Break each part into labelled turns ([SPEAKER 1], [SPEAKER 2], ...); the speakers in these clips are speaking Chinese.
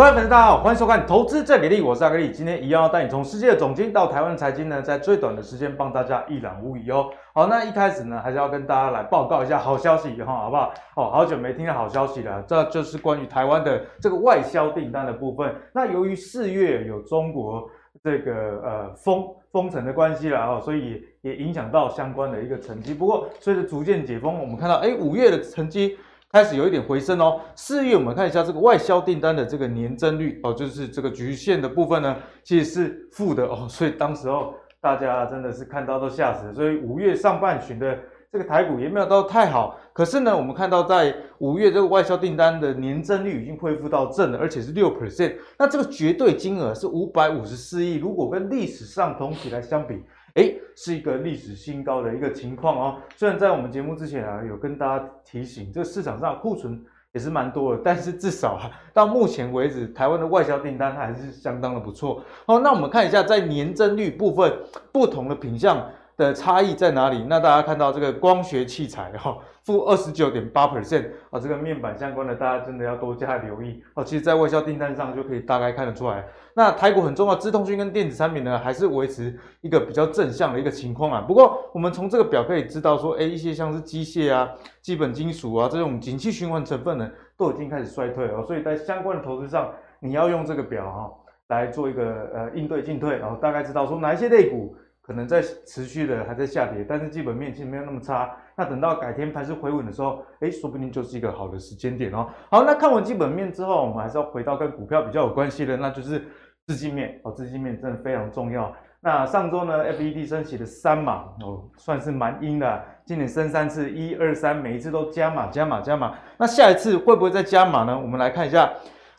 [SPEAKER 1] 各位粉丝，大家好，欢迎收看《投资最给力》，我是阿格力。今天一样要带你从世界的总经到台湾的财经呢，在最短的时间帮大家一览无遗哦。好，那一开始呢，还是要跟大家来报告一下好消息哈，好不好？哦，好久没听到好消息了，这就是关于台湾的这个外销订单的部分。那由于四月有中国这个呃封封城的关系了哦，所以也影响到相关的一个成绩。不过随着逐渐解封，我们看到哎五月的成绩。开始有一点回升哦。四月我们看一下这个外销订单的这个年增率哦，就是这个局限的部分呢，其实是负的哦。所以当时候大家真的是看到都吓死。所以五月上半旬的这个台股也没有到太好。可是呢，我们看到在五月这个外销订单的年增率已经恢复到正了，而且是六 percent。那这个绝对金额是五百五十四亿。如果跟历史上同期来相比，哎，是一个历史新高的一个情况哦。虽然在我们节目之前啊，有跟大家提醒，这个市场上库存也是蛮多的，但是至少啊，到目前为止，台湾的外销订单还是相当的不错。好，那我们看一下在年增率部分，不同的品项的差异在哪里？那大家看到这个光学器材哈，负二十九点八 percent 啊，这个面板相关的，大家真的要多加留意哦。其实，在外销订单上就可以大概看得出来。那台股很重要，资通讯跟电子产品呢，还是维持一个比较正向的一个情况啊。不过，我们从这个表可以知道说，哎，一些像是机械啊、基本金属啊这种景气循环成分呢，都已经开始衰退了。所以在相关的投资上，你要用这个表哈来做一个呃应对进退，然后大概知道说哪一些类股。可能在持续的还在下跌，但是基本面其实没有那么差。那等到改天盘势回稳的时候，哎，说不定就是一个好的时间点哦。好，那看完基本面之后，我们还是要回到跟股票比较有关系的，那就是资金面哦。资金面真的非常重要。那上周呢，FED 升息了三码哦，算是蛮阴的。今年升三次，一二三，每一次都加码加码加码。那下一次会不会再加码呢？我们来看一下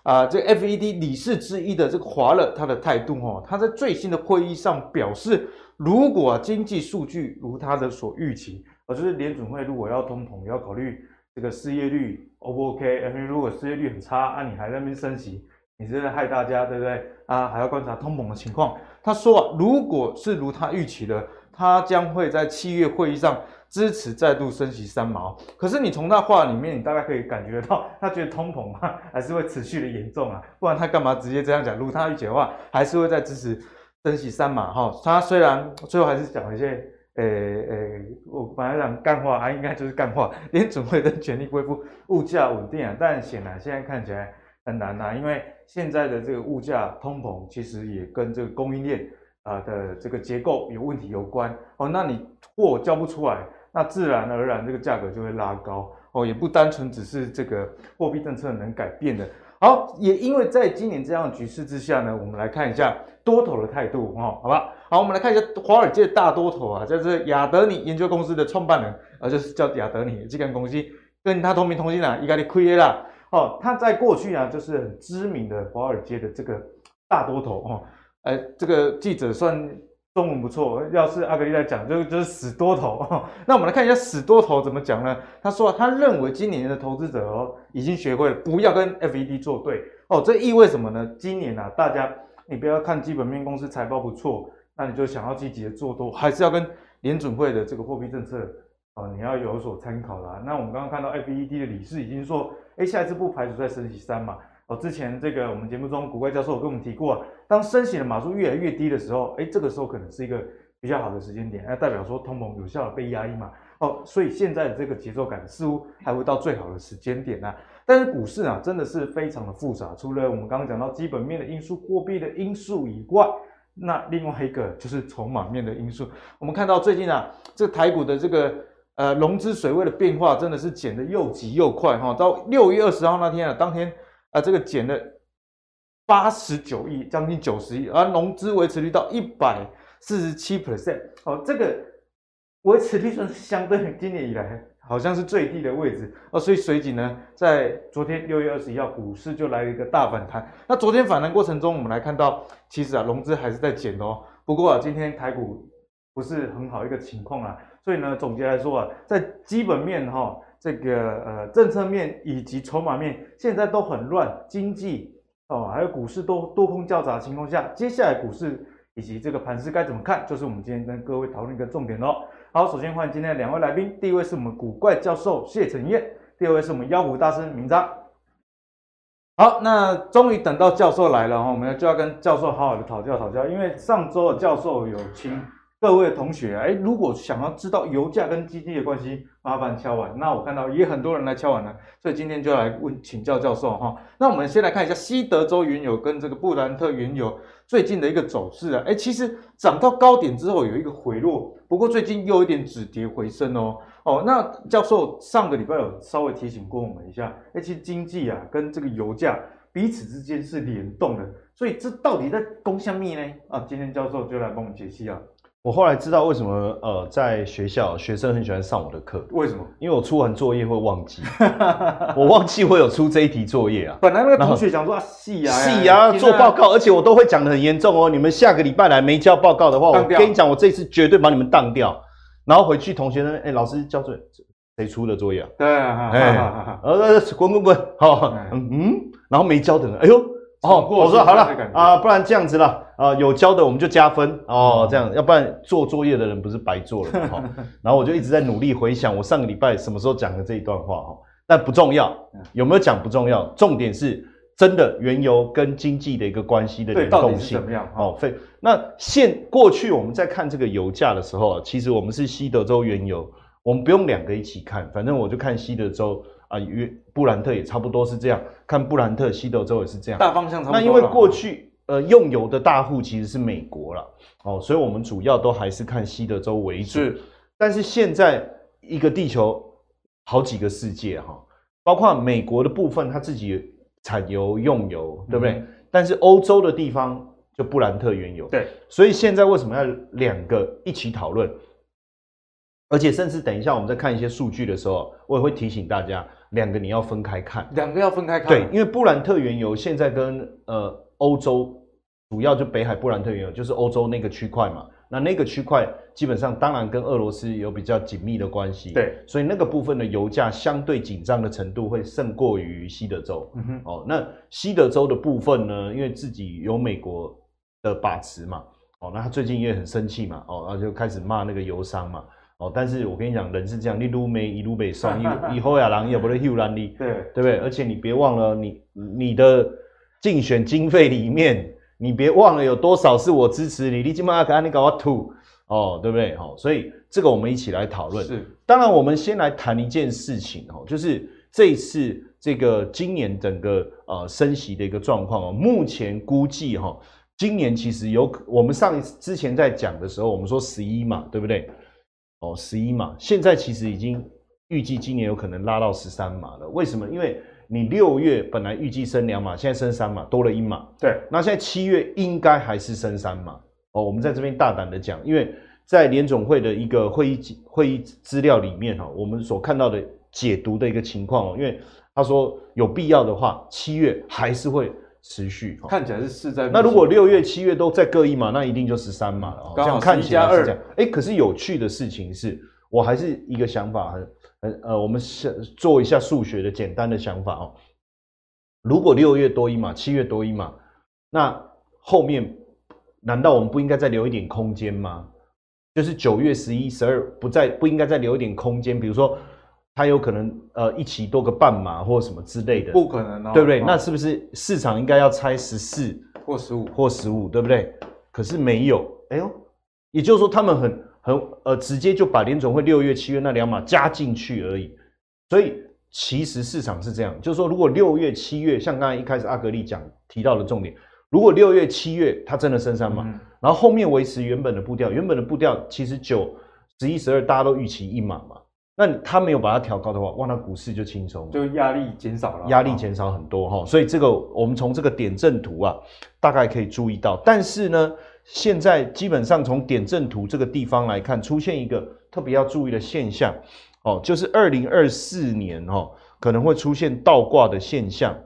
[SPEAKER 1] 啊，这 FED 理事之一的这个华勒他的态度哦，他在最新的会议上表示。如果经济数据如他的所预期，而就是联准会如果要通膨，要考虑这个失业率 O 不 OK？因为如果失业率很差，啊，你还在那边升息，你是在害大家，对不对？啊，还要观察通膨的情况。他说啊，如果是如他预期的，他将会在七月会议上支持再度升息三毛。可是你从他话里面，你大概可以感觉到，他觉得通膨啊还是会持续的严重啊，不然他干嘛直接这样讲？如他预期的话，还是会再支持。珍惜三马哈，他虽然最后还是讲了一些，诶、欸、诶、我本来讲干话，他应该就是干话，联准会的全力恢复物价稳定啊，但显然现在看起来很难呐、啊，因为现在的这个物价通膨其实也跟这个供应链啊的这个结构有问题有关哦，那你货交不出来，那自然而然这个价格就会拉高哦，也不单纯只是这个货币政策能改变的。好，也因为在今年这样的局势之下呢，我们来看一下多头的态度，哈，好吧。好，我们来看一下华尔街大多头啊，就是亚德尼研究公司的创办人，呃，就是叫亚德尼这间公司，跟他同名同姓啊，伊加利亏耶啦。哦，他在过去啊，就是很知名的华尔街的这个大多头，哦，哎，这个记者算。中文不错，要是阿格力在讲，就就是死多头。那我们来看一下死多头怎么讲呢？他说，他认为今年的投资者哦，已经学会了不要跟 FED 作对哦。这意味什么呢？今年啊，大家你不要看基本面公司财报不错，那你就想要积极的做多，还是要跟联准会的这个货币政策啊，你要有所参考啦。那我们刚刚看到 FED 的理事已经说，哎，下一次不排除再升息三嘛。哦，之前这个我们节目中，古怪教授跟我们提过，当升息的码数越来越低的时候，哎，这个时候可能是一个比较好的时间点，那代表说通膨有效的被压抑嘛。哦，所以现在的这个节奏感似乎还会到最好的时间点啊。但是股市啊，真的是非常的复杂，除了我们刚刚讲到基本面的因素、货币的因素以外，那另外一个就是筹码面的因素。我们看到最近啊，这台股的这个呃融资水位的变化真的是减得又急又快哈，到六月二十号那天啊，当天。啊，这个减了八十九亿，将近九十亿，而融资维持率到一百四十七 percent，哦，这个维持率算是相对今年以来好像是最低的位置哦，所以随即呢，在昨天六月二十一号，股市就来了一个大反弹。那昨天反弹过程中，我们来看到，其实啊，融资还是在减哦。不过啊，今天台股不是很好一个情况啊，所以呢，总结来说啊，在基本面哈、哦。这个呃政策面以及筹码面现在都很乱，经济哦还有股市都多空交杂的情况下，接下来股市以及这个盘势该怎么看，就是我们今天跟各位讨论一个重点喽。好，首先欢迎今天的两位来宾，第一位是我们古怪教授谢承彦，第二位是我们妖股大师明彰。好，那终于等到教授来了哈，我们就要跟教授好好的讨教讨教，因为上周的教授有请各位同学，哎，如果想要知道油价跟经济的关系，麻烦敲碗。那我看到也很多人来敲碗了，所以今天就来问请教教授哈。那我们先来看一下西德州原油跟这个布兰特原油最近的一个走势啊，哎，其实涨到高点之后有一个回落，不过最近又有一点止跌回升哦。哦，那教授上个礼拜有稍微提醒过我们一下，哎，其实经济啊跟这个油价彼此之间是联动的，所以这到底在攻什么呢？啊，今天教授就来帮我们解析啊。
[SPEAKER 2] 我后来知道为什么呃，在学校学生很喜欢上我的课，
[SPEAKER 1] 为什么？
[SPEAKER 2] 因为我出完作业会忘记，我忘记会有出这一题作业啊。
[SPEAKER 1] 本来那个同学讲说啊，细啊，
[SPEAKER 2] 细啊，做报告，而且我都会讲的很严重哦。你们下个礼拜来没交报告的话，我跟你讲，我这次绝对把你们当掉。然后回去同学呢，哎，老师交作业，谁出的作业啊？
[SPEAKER 1] 对啊，哎，
[SPEAKER 2] 呃，滚滚滚，好，嗯嗯，然后没交的人，哎呦。哦，我说好了啊，不然这样子了啊，有交的我们就加分哦，这样，要不然做作业的人不是白做了 哈。然后我就一直在努力回想我上个礼拜什么时候讲的这一段话哈，但不重要，有没有讲不重要，重点是真的原油跟经济的一个关系的联动性怎么样？哦，非那现过去我们在看这个油价的时候，其实我们是西德州原油，我们不用两个一起看，反正我就看西德州。啊，约布兰特也差不多是这样，看布兰特、西德州也是这样，
[SPEAKER 1] 大方向差不多。
[SPEAKER 2] 那因为过去呃用油的大户其实是美国啦，哦，所以我们主要都还是看西德州为主。是，但是现在一个地球好几个世界哈，包括美国的部分，它自己产油用油，对不对？嗯、但是欧洲的地方就布兰特原油，
[SPEAKER 1] 对，
[SPEAKER 2] 所以现在为什么要两个一起讨论？而且甚至等一下我们在看一些数据的时候，我也会提醒大家。两个你要分开看，
[SPEAKER 1] 两个要分开看。
[SPEAKER 2] 对，因为布兰特原油现在跟呃欧洲主要就北海布兰特原油就是欧洲那个区块嘛，那那个区块基本上当然跟俄罗斯有比较紧密的关系。
[SPEAKER 1] 对，
[SPEAKER 2] 所以那个部分的油价相对紧张的程度会胜过于西德州。嗯哼，哦，那西德州的部分呢，因为自己有美国的把持嘛，哦，那他最近也很生气嘛，哦，然后就开始骂那个油商嘛。哦，但是我跟你讲，人是这样，你撸没一撸没送，以以后呀，人也不会休懒你，对对不对？而且你别忘了你，你你的竞选经费里面，你别忘了有多少是我支持你，你起码给你搞我吐，哦，对不对？好，所以这个我们一起来讨论。是，当然我们先来谈一件事情哦，就是这一次这个今年整个呃升息的一个状况哦，目前估计哈，今年其实有我们上一次之前在讲的时候，我们说十一嘛，对不对？哦，十一码，现在其实已经预计今年有可能拉到十三码了。为什么？因为你六月本来预计升两码，现在升三码，多了一码。对，那现在七月应该还是升三码。哦，我们在这边大胆的讲，因为在联总会的一个会议会议资料里面哈，我们所看到的解读的一个情况哦，因为他说有必要的话，七月还是会。持续
[SPEAKER 1] 看起来是势在。
[SPEAKER 2] 那如果六月、七月都在各一码，那一定就十三码了。这样看起来是这样。哎，可是有趣的事情是，我还是一个想法，很很呃，我们想做一下数学的简单的想法哦。如果六月多一码，七月多一码，那后面难道我们不应该再留一点空间吗？就是九月、十一、十二不再不应该再留一点空间，比如说。它有可能呃一起多个半码或什么之类的，
[SPEAKER 1] 不可能哦，
[SPEAKER 2] 对不对？哦、那是不是市场应该要猜十四
[SPEAKER 1] 或十五
[SPEAKER 2] 或十五，对不对？可是没有，哎呦，也就是说他们很很呃直接就把联总会六月、七月那两码加进去而已。所以其实市场是这样，就是说如果六月、七月像刚才一开始阿格力讲提到的重点，如果六月、七月它真的升三码，嗯、然后后面维持原本的步调，原本的步调其实九、十一、十二大家都预期一码嘛。那他没有把它调高的话，哇，那股市就轻松，
[SPEAKER 1] 就压力减少了，
[SPEAKER 2] 压力减少很多哈。所以这个我们从这个点阵图啊，大概可以注意到。但是呢，现在基本上从点阵图这个地方来看，出现一个特别要注意的现象哦，就是二零二四年哦，可能会出现倒挂的现象。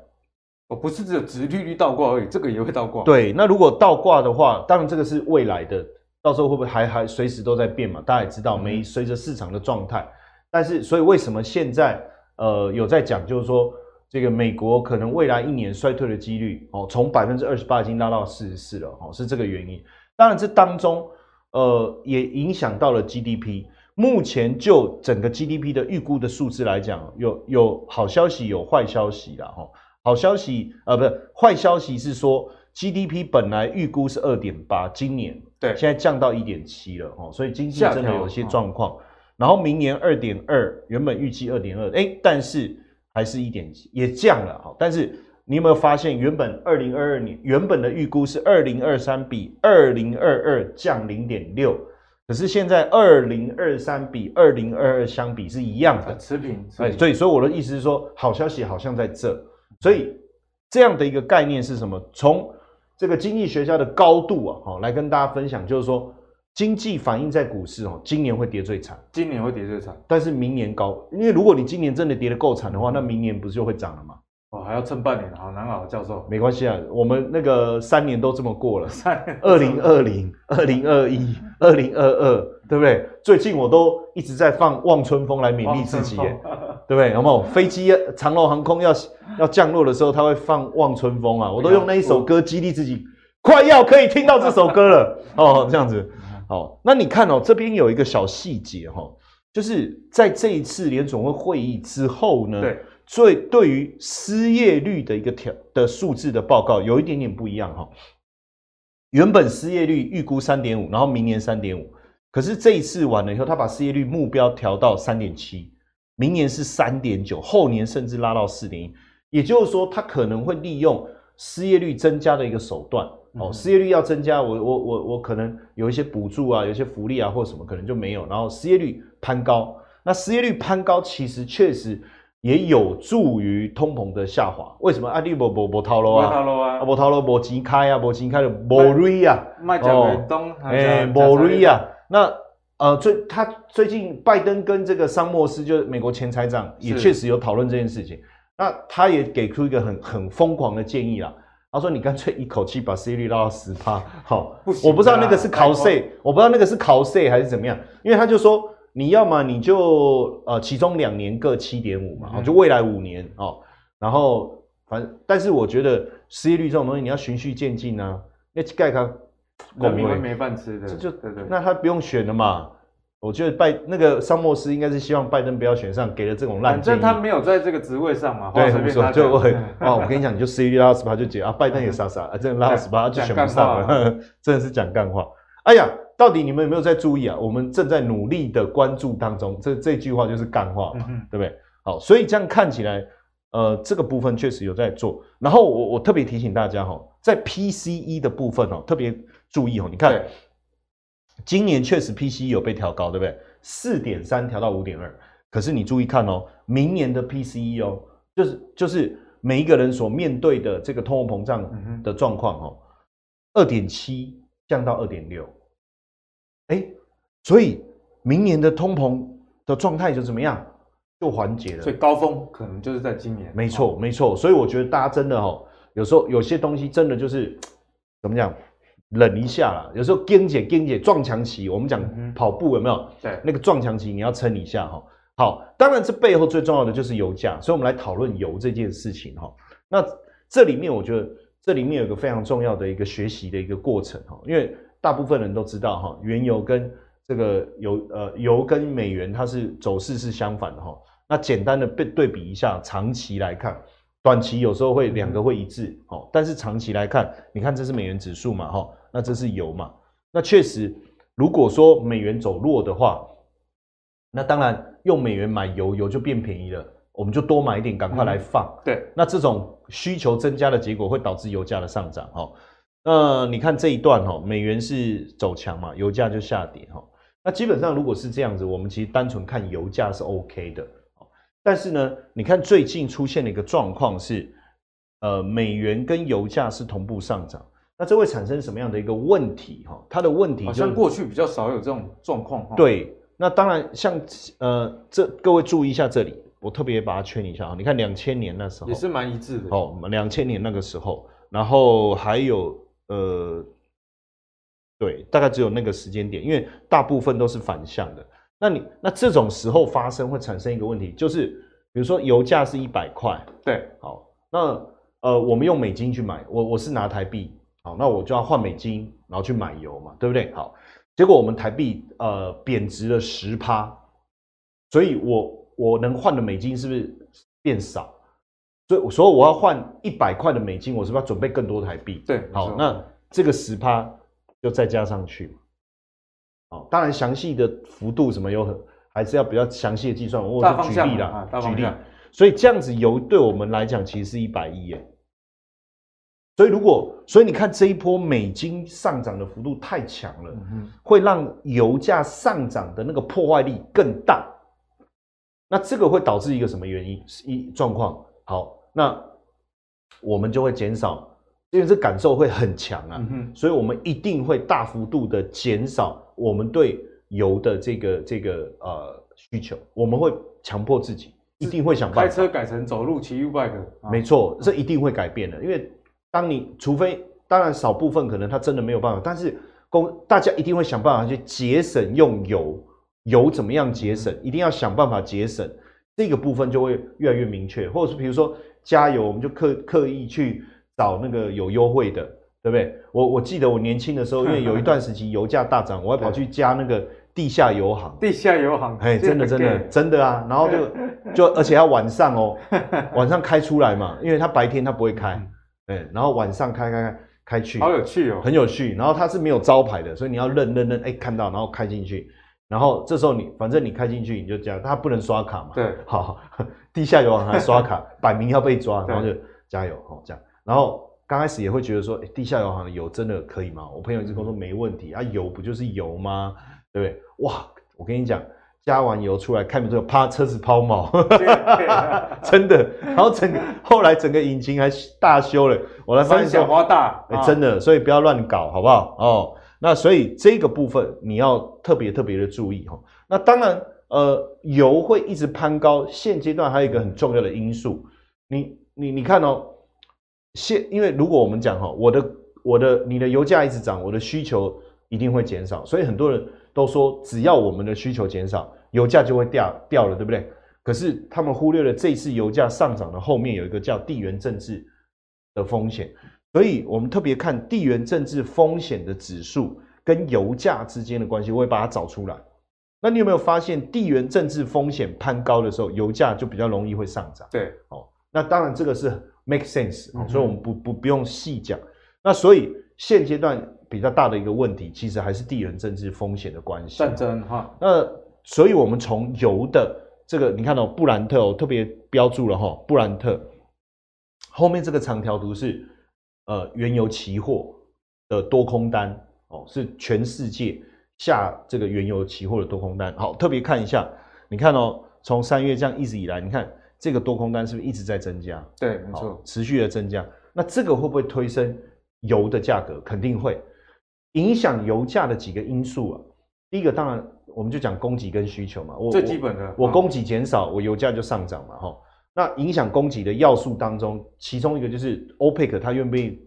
[SPEAKER 1] 哦，不是只有直利率倒挂而已，这个也会倒挂。
[SPEAKER 2] 对，那如果倒挂的话，当然这个是未来的，到时候会不会还还随时都在变嘛？大家也知道，没随着市场的状态。但是，所以为什么现在呃有在讲，就是说这个美国可能未来一年衰退的几率哦，从百分之二十八已经拉到四十四了哦，是这个原因。当然，这当中呃也影响到了 GDP。目前就整个 GDP 的预估的数字来讲，有有好消息，有坏消息啦哈。好消息呃，不是坏消息是说 GDP 本来预估是二点八，今年对现在降到一点七了哦，所以经济真的有些状况。然后明年二点二，原本预计二点二，哎，但是还是一点七，也降了哈。但是你有没有发现，原本二零二二年原本的预估是二零二三比二零二二降零点六，可是现在二零二三比二零二二相比是一样的，
[SPEAKER 1] 持平。
[SPEAKER 2] 哎，所以所以我的意思是说，好消息好像在这，所以这样的一个概念是什么？从这个经济学家的高度啊，好来跟大家分享，就是说。经济反映在股市哦，今年会跌最惨，
[SPEAKER 1] 今年会跌最惨，
[SPEAKER 2] 但是明年高，因为如果你今年真的跌得够惨的话，那明年不是就会涨了吗？
[SPEAKER 1] 哦，还要撑半年，好难熬，教授。
[SPEAKER 2] 没关系啊，我们那个三年都这么过了，三年，二零二零、二零二一、二零二二，对不对？最近我都一直在放《望春风》来勉励自己，耶，对不对？有没有飞机长龙航空要要降落的时候，他会放《望春风》啊？我都用那一首歌激励自己，快要可以听到这首歌了哦，这样子。好，那你看哦，这边有一个小细节哈，就是在这一次联总会会议之后呢，对，所以对于失业率的一个调的数字的报告有一点点不一样哈。原本失业率预估三点五，然后明年三点五，可是这一次完了以后，他把失业率目标调到三点七，明年是三点九，后年甚至拉到四点一，也就是说，他可能会利用失业率增加的一个手段。哦，失业率要增加，我我我我可能有一些补助啊，有一些福利啊，或什么可能就没有，然后失业率攀高，那失业率攀高，其实确实也有助于通膨的下滑。为什么？啊，你无无无套路啊，无套路啊，无套路无钱开啊，无钱开就无瑞啊，卖假美东，哎，无瑞啊。那呃，最他最近拜登跟这个桑莫斯，就是美国前财长，也确实有讨论这件事情。那他也给出一个很很疯狂的建议啦。他说：“你干脆一口气把失业率拉到十趴，好，我不知道那个是考税，我不知道那个是考税还是怎么样，因为他就说你要么你就呃，其中两年各七点五嘛，就未来五年哦，然后反正，但是我觉得失业率这种东西你要循序渐进啊，那盖他，
[SPEAKER 1] 我明明没饭吃的，
[SPEAKER 2] 这就对对，那他不用选了嘛。”我觉得拜那个桑莫斯应该是希望拜登不要选上，给了这种烂。反正
[SPEAKER 1] 他没有在这个职位上嘛。
[SPEAKER 2] 对，没错，就会哦，我跟你讲，你就失业率拉到十八就解啊。拜登也傻傻，啊，真的拉到十八就选不上了，真的是讲干话。哎呀，到底你们有没有在注意啊？我们正在努力的关注当中，这这句话就是干话嘛，对不对？好，所以这样看起来，呃，这个部分确实有在做。然后我我特别提醒大家哈，在 PCE 的部分哦，特别注意哦，你看。今年确实 PCE 有被调高，对不对？四点三调到五点二，可是你注意看哦，明年的 PCE 哦，就是就是每一个人所面对的这个通货膨胀的状况哦，二点七降到二点六，哎，所以明年的通膨的状态就怎么样？就缓解了。
[SPEAKER 1] 所以高峰可能就是在今年。
[SPEAKER 2] 没错，没错。所以我觉得大家真的哦，有时候有些东西真的就是怎么讲？忍一下啦，有时候跟姐跟姐撞墙期，我们讲跑步有没有？对，那个撞墙期你要撑一下哈。好，当然这背后最重要的就是油价，所以我们来讨论油这件事情哈。那这里面我觉得这里面有一个非常重要的一个学习的一个过程哈，因为大部分人都知道哈，原油跟这个油呃油跟美元它是走势是相反的哈。那简单的对对比一下，长期来看。短期有时候会两个会一致，哦，但是长期来看，你看这是美元指数嘛，哈，那这是油嘛，那确实，如果说美元走弱的话，那当然用美元买油，油就变便宜了，我们就多买一点，赶快来放，嗯、对，那这种需求增加的结果会导致油价的上涨，哈，那你看这一段，哈，美元是走强嘛，油价就下跌，哈，那基本上如果是这样子，我们其实单纯看油价是 OK 的。但是呢，你看最近出现的一个状况是，呃，美元跟油价是同步上涨，那这会产生什么样的一个问题？哈，它的问题、就是、
[SPEAKER 1] 好像过去比较少有这种状况。
[SPEAKER 2] 对，那当然像呃，这各位注意一下这里，我特别把它圈一下啊。你看两千年那时候
[SPEAKER 1] 也是蛮一致的。
[SPEAKER 2] 哦，两千年那个时候，然后还有呃，对，大概只有那个时间点，因为大部分都是反向的。那你那这种时候发生会产生一个问题，就是比如说油价是一百块，对，好，那呃我们用美金去买，我我是拿台币，好，那我就要换美金，然后去买油嘛，对不对？好，结果我们台币呃贬值了十趴，所以我我能换的美金是不是变少？所以所以我要换一百块的美金，我是不是要准备更多台币？
[SPEAKER 1] 对，
[SPEAKER 2] 好，那这个十趴就再加上去。好，当然详细的幅度什么有很，还是要比较详细的计算。我是举例啦，举例。所以这样子油对我们来讲其实是一百亿耶。所以如果，所以你看这一波美金上涨的幅度太强了，嗯，会让油价上涨的那个破坏力更大。那这个会导致一个什么原因？一状况。好，那我们就会减少，因为这感受会很强啊，嗯，所以我们一定会大幅度的减少我们对油的这个这个呃需求，我们会强迫自己一定会想办法
[SPEAKER 1] 开车改成走路骑 U-bike，
[SPEAKER 2] 没错，这一定会改变的，因为。当你除非当然少部分可能他真的没有办法，但是公大家一定会想办法去节省用油，油怎么样节省？一定要想办法节省，这个部分就会越来越明确。或者是比如说加油，我们就刻刻意去找那个有优惠的，对不对？我我记得我年轻的时候，因为有一段时期油价大涨，我还跑去加那个地下油行。
[SPEAKER 1] 地下油行，
[SPEAKER 2] 哎，真的真的真的啊！然后就就而且要晚上哦，晚上开出来嘛，因为它白天它不会开。哎，然后晚上开开开开去，
[SPEAKER 1] 好有趣哦，
[SPEAKER 2] 很有趣。然后它是没有招牌的，所以你要认认认，哎，看到然后开进去。然后这时候你反正你开进去你就这样，他不能刷卡嘛。
[SPEAKER 1] 对，
[SPEAKER 2] 好，地下油行还刷卡，摆明要被抓，然后就加油，好这样。然后刚开始也会觉得说，哎，地下油行的油真的可以吗？我朋友一直跟我说没问题啊，油不就是油吗？对不对？哇，我跟你讲。加完油出来，开门之后啪，车子抛锚，真的。然后整个后来整个引擎还大修了，我来发现
[SPEAKER 1] 小花大，
[SPEAKER 2] 哎，真的，所以不要乱搞，好不好？哦，那所以这个部分你要特别特别的注意哈。那当然，呃，油会一直攀高，现阶段还有一个很重要的因素，你你你看哦，现因为如果我们讲哈，我的我的你的油价一直涨，我的需求一定会减少，所以很多人。都说只要我们的需求减少，油价就会掉掉了，对不对？可是他们忽略了这次油价上涨的后面有一个叫地缘政治的风险，所以我们特别看地缘政治风险的指数跟油价之间的关系，我会把它找出来。那你有没有发现地缘政治风险攀高的时候，油价就比较容易会上涨？
[SPEAKER 1] 对，
[SPEAKER 2] 哦，那当然这个是 make sense，嗯，所以我们不不不用细讲。那所以现阶段。比较大的一个问题，其实还是地缘政治风险的关系。
[SPEAKER 1] 战争哈，
[SPEAKER 2] 那所以我们从油的这个，你看到、哦、布兰特，我特别标注了哈、哦，布兰特后面这个长条图是呃原油期货的多空单哦，是全世界下这个原油期货的多空单。好，特别看一下，你看哦，从三月这样一直以来，你看这个多空单是不是一直在增加？
[SPEAKER 1] 对，没错，
[SPEAKER 2] 持续的增加。那这个会不会推升油的价格？肯定会。影响油价的几个因素啊，第一个当然我们就讲供给跟需求嘛，我
[SPEAKER 1] 最基本的，
[SPEAKER 2] 我供给减少，我油价就上涨嘛，哈。那影响供给的要素当中，其中一个就是 OPEC 它愿不愿意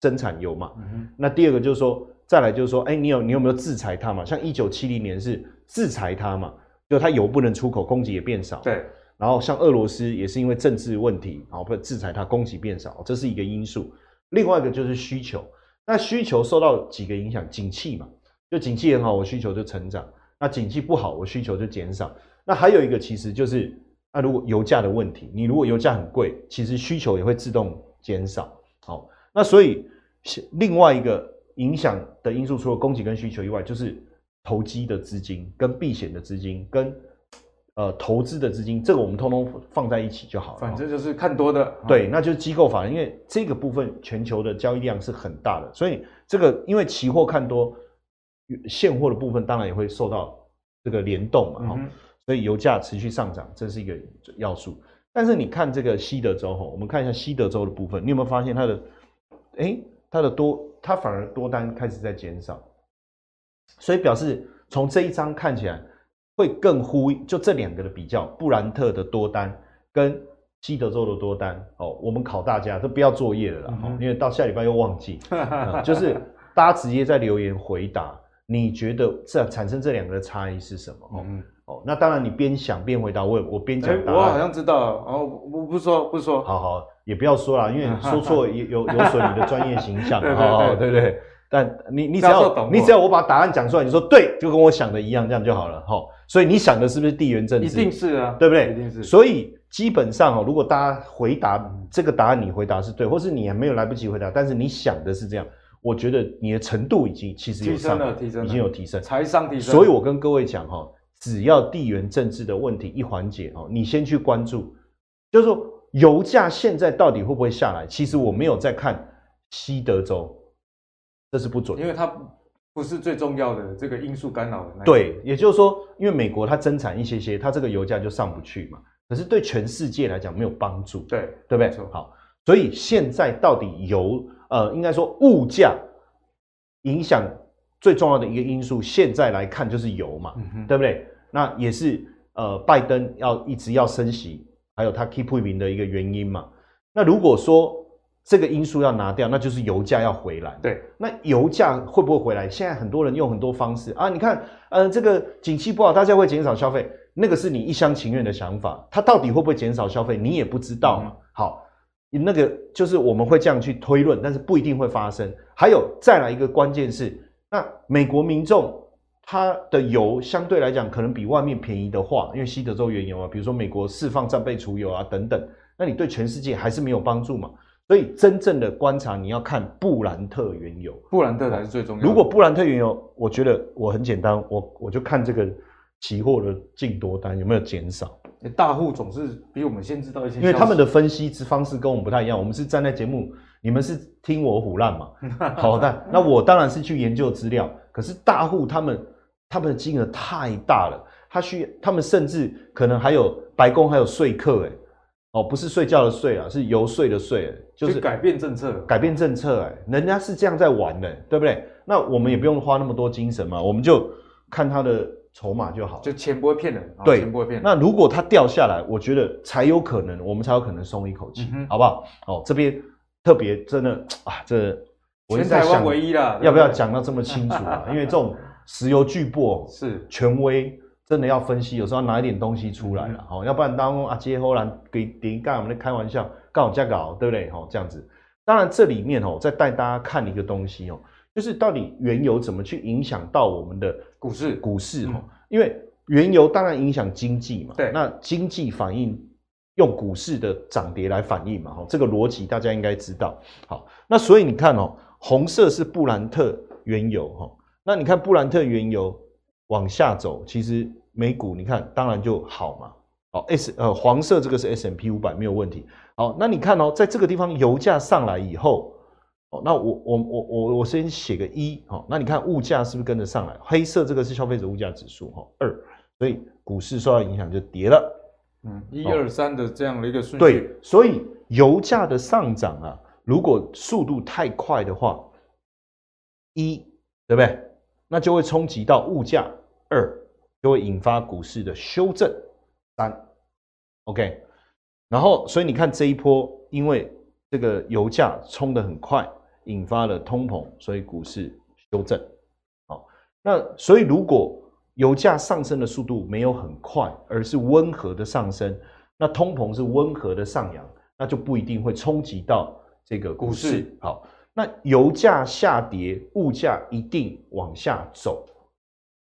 [SPEAKER 2] 增产油嘛，嗯，那第二个就是说，再来就是说，哎，你有你有没有制裁它嘛？像一九七零年是制裁它嘛，就它油不能出口，供给也变少，
[SPEAKER 1] 对。
[SPEAKER 2] 然后像俄罗斯也是因为政治问题，然后被制裁它，供给变少，这是一个因素。另外一个就是需求。那需求受到几个影响，景气嘛，就景气很好，我需求就成长；那景气不好，我需求就减少。那还有一个其实就是，那如果油价的问题，你如果油价很贵，其实需求也会自动减少。好，那所以另外一个影响的因素，除了供给跟需求以外，就是投机的资金、跟避险的资金、跟。呃，投资的资金，这个我们通通放在一起就好了。
[SPEAKER 1] 反正就是看多的，
[SPEAKER 2] 对，那就是机构法人，因为这个部分全球的交易量是很大的，所以这个因为期货看多，现货的部分当然也会受到这个联动嘛，哈、嗯，所以油价持续上涨，这是一个要素。但是你看这个西德州哈，我们看一下西德州的部分，你有没有发现它的，哎，它的多，它反而多单开始在减少，所以表示从这一张看起来。会更呼应，就这两个的比较，布兰特的多单跟西德州的多单哦，我们考大家都不要作业了啦，嗯、因为到下礼拜又忘记，嗯、就是大家直接在留言回答，你觉得这产生这两个的差异是什么？哦、嗯、哦，那当然你边想边回答，我我边讲答案，
[SPEAKER 1] 我好像知道哦，我不说不说，
[SPEAKER 2] 好好也不要说啦，因为 说错也有有损你的专业形象，对 对对，对不对？但你你只要你只要我把答案讲出来，你说对，就跟我想的一样，这样就好了哈。所以你想的是不是地缘政治？
[SPEAKER 1] 一定是啊，
[SPEAKER 2] 对不对？
[SPEAKER 1] 一定是。
[SPEAKER 2] 所以基本上哦，如果大家回答这个答案，你回答是对，或是你还没有来不及回答，但是你想的是这样，我觉得你的程度已经其实有上
[SPEAKER 1] 提升了，提升，
[SPEAKER 2] 已经有提升，
[SPEAKER 1] 财商提升。
[SPEAKER 2] 所以我跟各位讲哈，只要地缘政治的问题一缓解哦，你先去关注，就是说油价现在到底会不会下来？其实我没有在看西德州，这是不准，
[SPEAKER 1] 因为它。不是最重要的这个因素干扰的那。
[SPEAKER 2] 对，也就是说，因为美国它增产一些些，它这个油价就上不去嘛。可是对全世界来讲没有帮助，
[SPEAKER 1] 对，
[SPEAKER 2] 对不对？好，所以现在到底油，呃，应该说物价影响最重要的一个因素，现在来看就是油嘛，嗯、对不对？那也是呃，拜登要一直要升息，还有他 keep 不平的一个原因嘛。那如果说，这个因素要拿掉，那就是油价要回来。
[SPEAKER 1] 对，
[SPEAKER 2] 那油价会不会回来？现在很多人用很多方式啊，你看，呃，这个景气不好，大家会减少消费，那个是你一厢情愿的想法。它到底会不会减少消费，你也不知道嘛。嗯、好，那个就是我们会这样去推论，但是不一定会发生。还有再来一个关键是，那美国民众它的油相对来讲可能比外面便宜的话，因为西德州原油啊，比如说美国释放战备储油啊等等，那你对全世界还是没有帮助嘛。所以真正的观察，你要看布兰特原油，
[SPEAKER 1] 布兰特才是最重要的。
[SPEAKER 2] 如果布兰特原油，我觉得我很简单，我我就看这个期货的净多单有没有减少。
[SPEAKER 1] 大户总是比我们先知道一些，
[SPEAKER 2] 因为他们的分析之方式跟我们不太一样。我们是站在节目，你们是听我唬烂嘛？好的，那我当然是去研究资料。可是大户他们他们的金额太大了，他需他们甚至可能还有白宫还有说客哎。哦，不是睡觉的睡啊，是游说的说，就是
[SPEAKER 1] 改变政策，
[SPEAKER 2] 改变政策，哎，人家是这样在玩的，对不对？那我们也不用花那么多精神嘛，我们就看他的筹码就好，
[SPEAKER 1] 就钱不会骗人，
[SPEAKER 2] 对，
[SPEAKER 1] 钱不会骗人。
[SPEAKER 2] 那如果它掉下来，我觉得才有可能，我们才有可能松一口气，嗯、好不好？哦，这边特别真的啊，这我
[SPEAKER 1] 全台湾唯一啦，
[SPEAKER 2] 要不要讲到这么清楚啊？因为这种石油巨擘是权威。真的要分析，有时候要拿一点东西出来了，好、嗯，要不然当啊接后来给顶干，我们在开玩笑，刚好这样搞，对不对？好，这样子。当然这里面哦，再带大家看一个东西哦，就是到底原油怎么去影响到我们的股市？股市哈，因为原油当然影响经济嘛，对，那经济反应用股市的涨跌来反映嘛，哈，这个逻辑大家应该知道。好，那所以你看哦，红色是布兰特原油哈，那你看布兰特原油往下走，其实。美股你看，当然就好嘛。好，S 呃黄色这个是 S M P 五百没有问题。好，那你看哦，在这个地方油价上来以后，哦，那我我我我我先写个一，好，那你看物价是不是跟着上来？黑色这个是消费者物价指数，哈，二，所以股市受到影响就跌了。
[SPEAKER 1] 嗯，一二三的这样的一个顺序。
[SPEAKER 2] 对，所以油价的上涨啊，如果速度太快的话，一，对不对？那就会冲击到物价，二。就会引发股市的修正，三，OK，然后所以你看这一波，因为这个油价冲得很快，引发了通膨，所以股市修正。好，那所以如果油价上升的速度没有很快，而是温和的上升，那通膨是温和的上扬，那就不一定会冲击到这个股市。好，那油价下跌，物价一定往下走。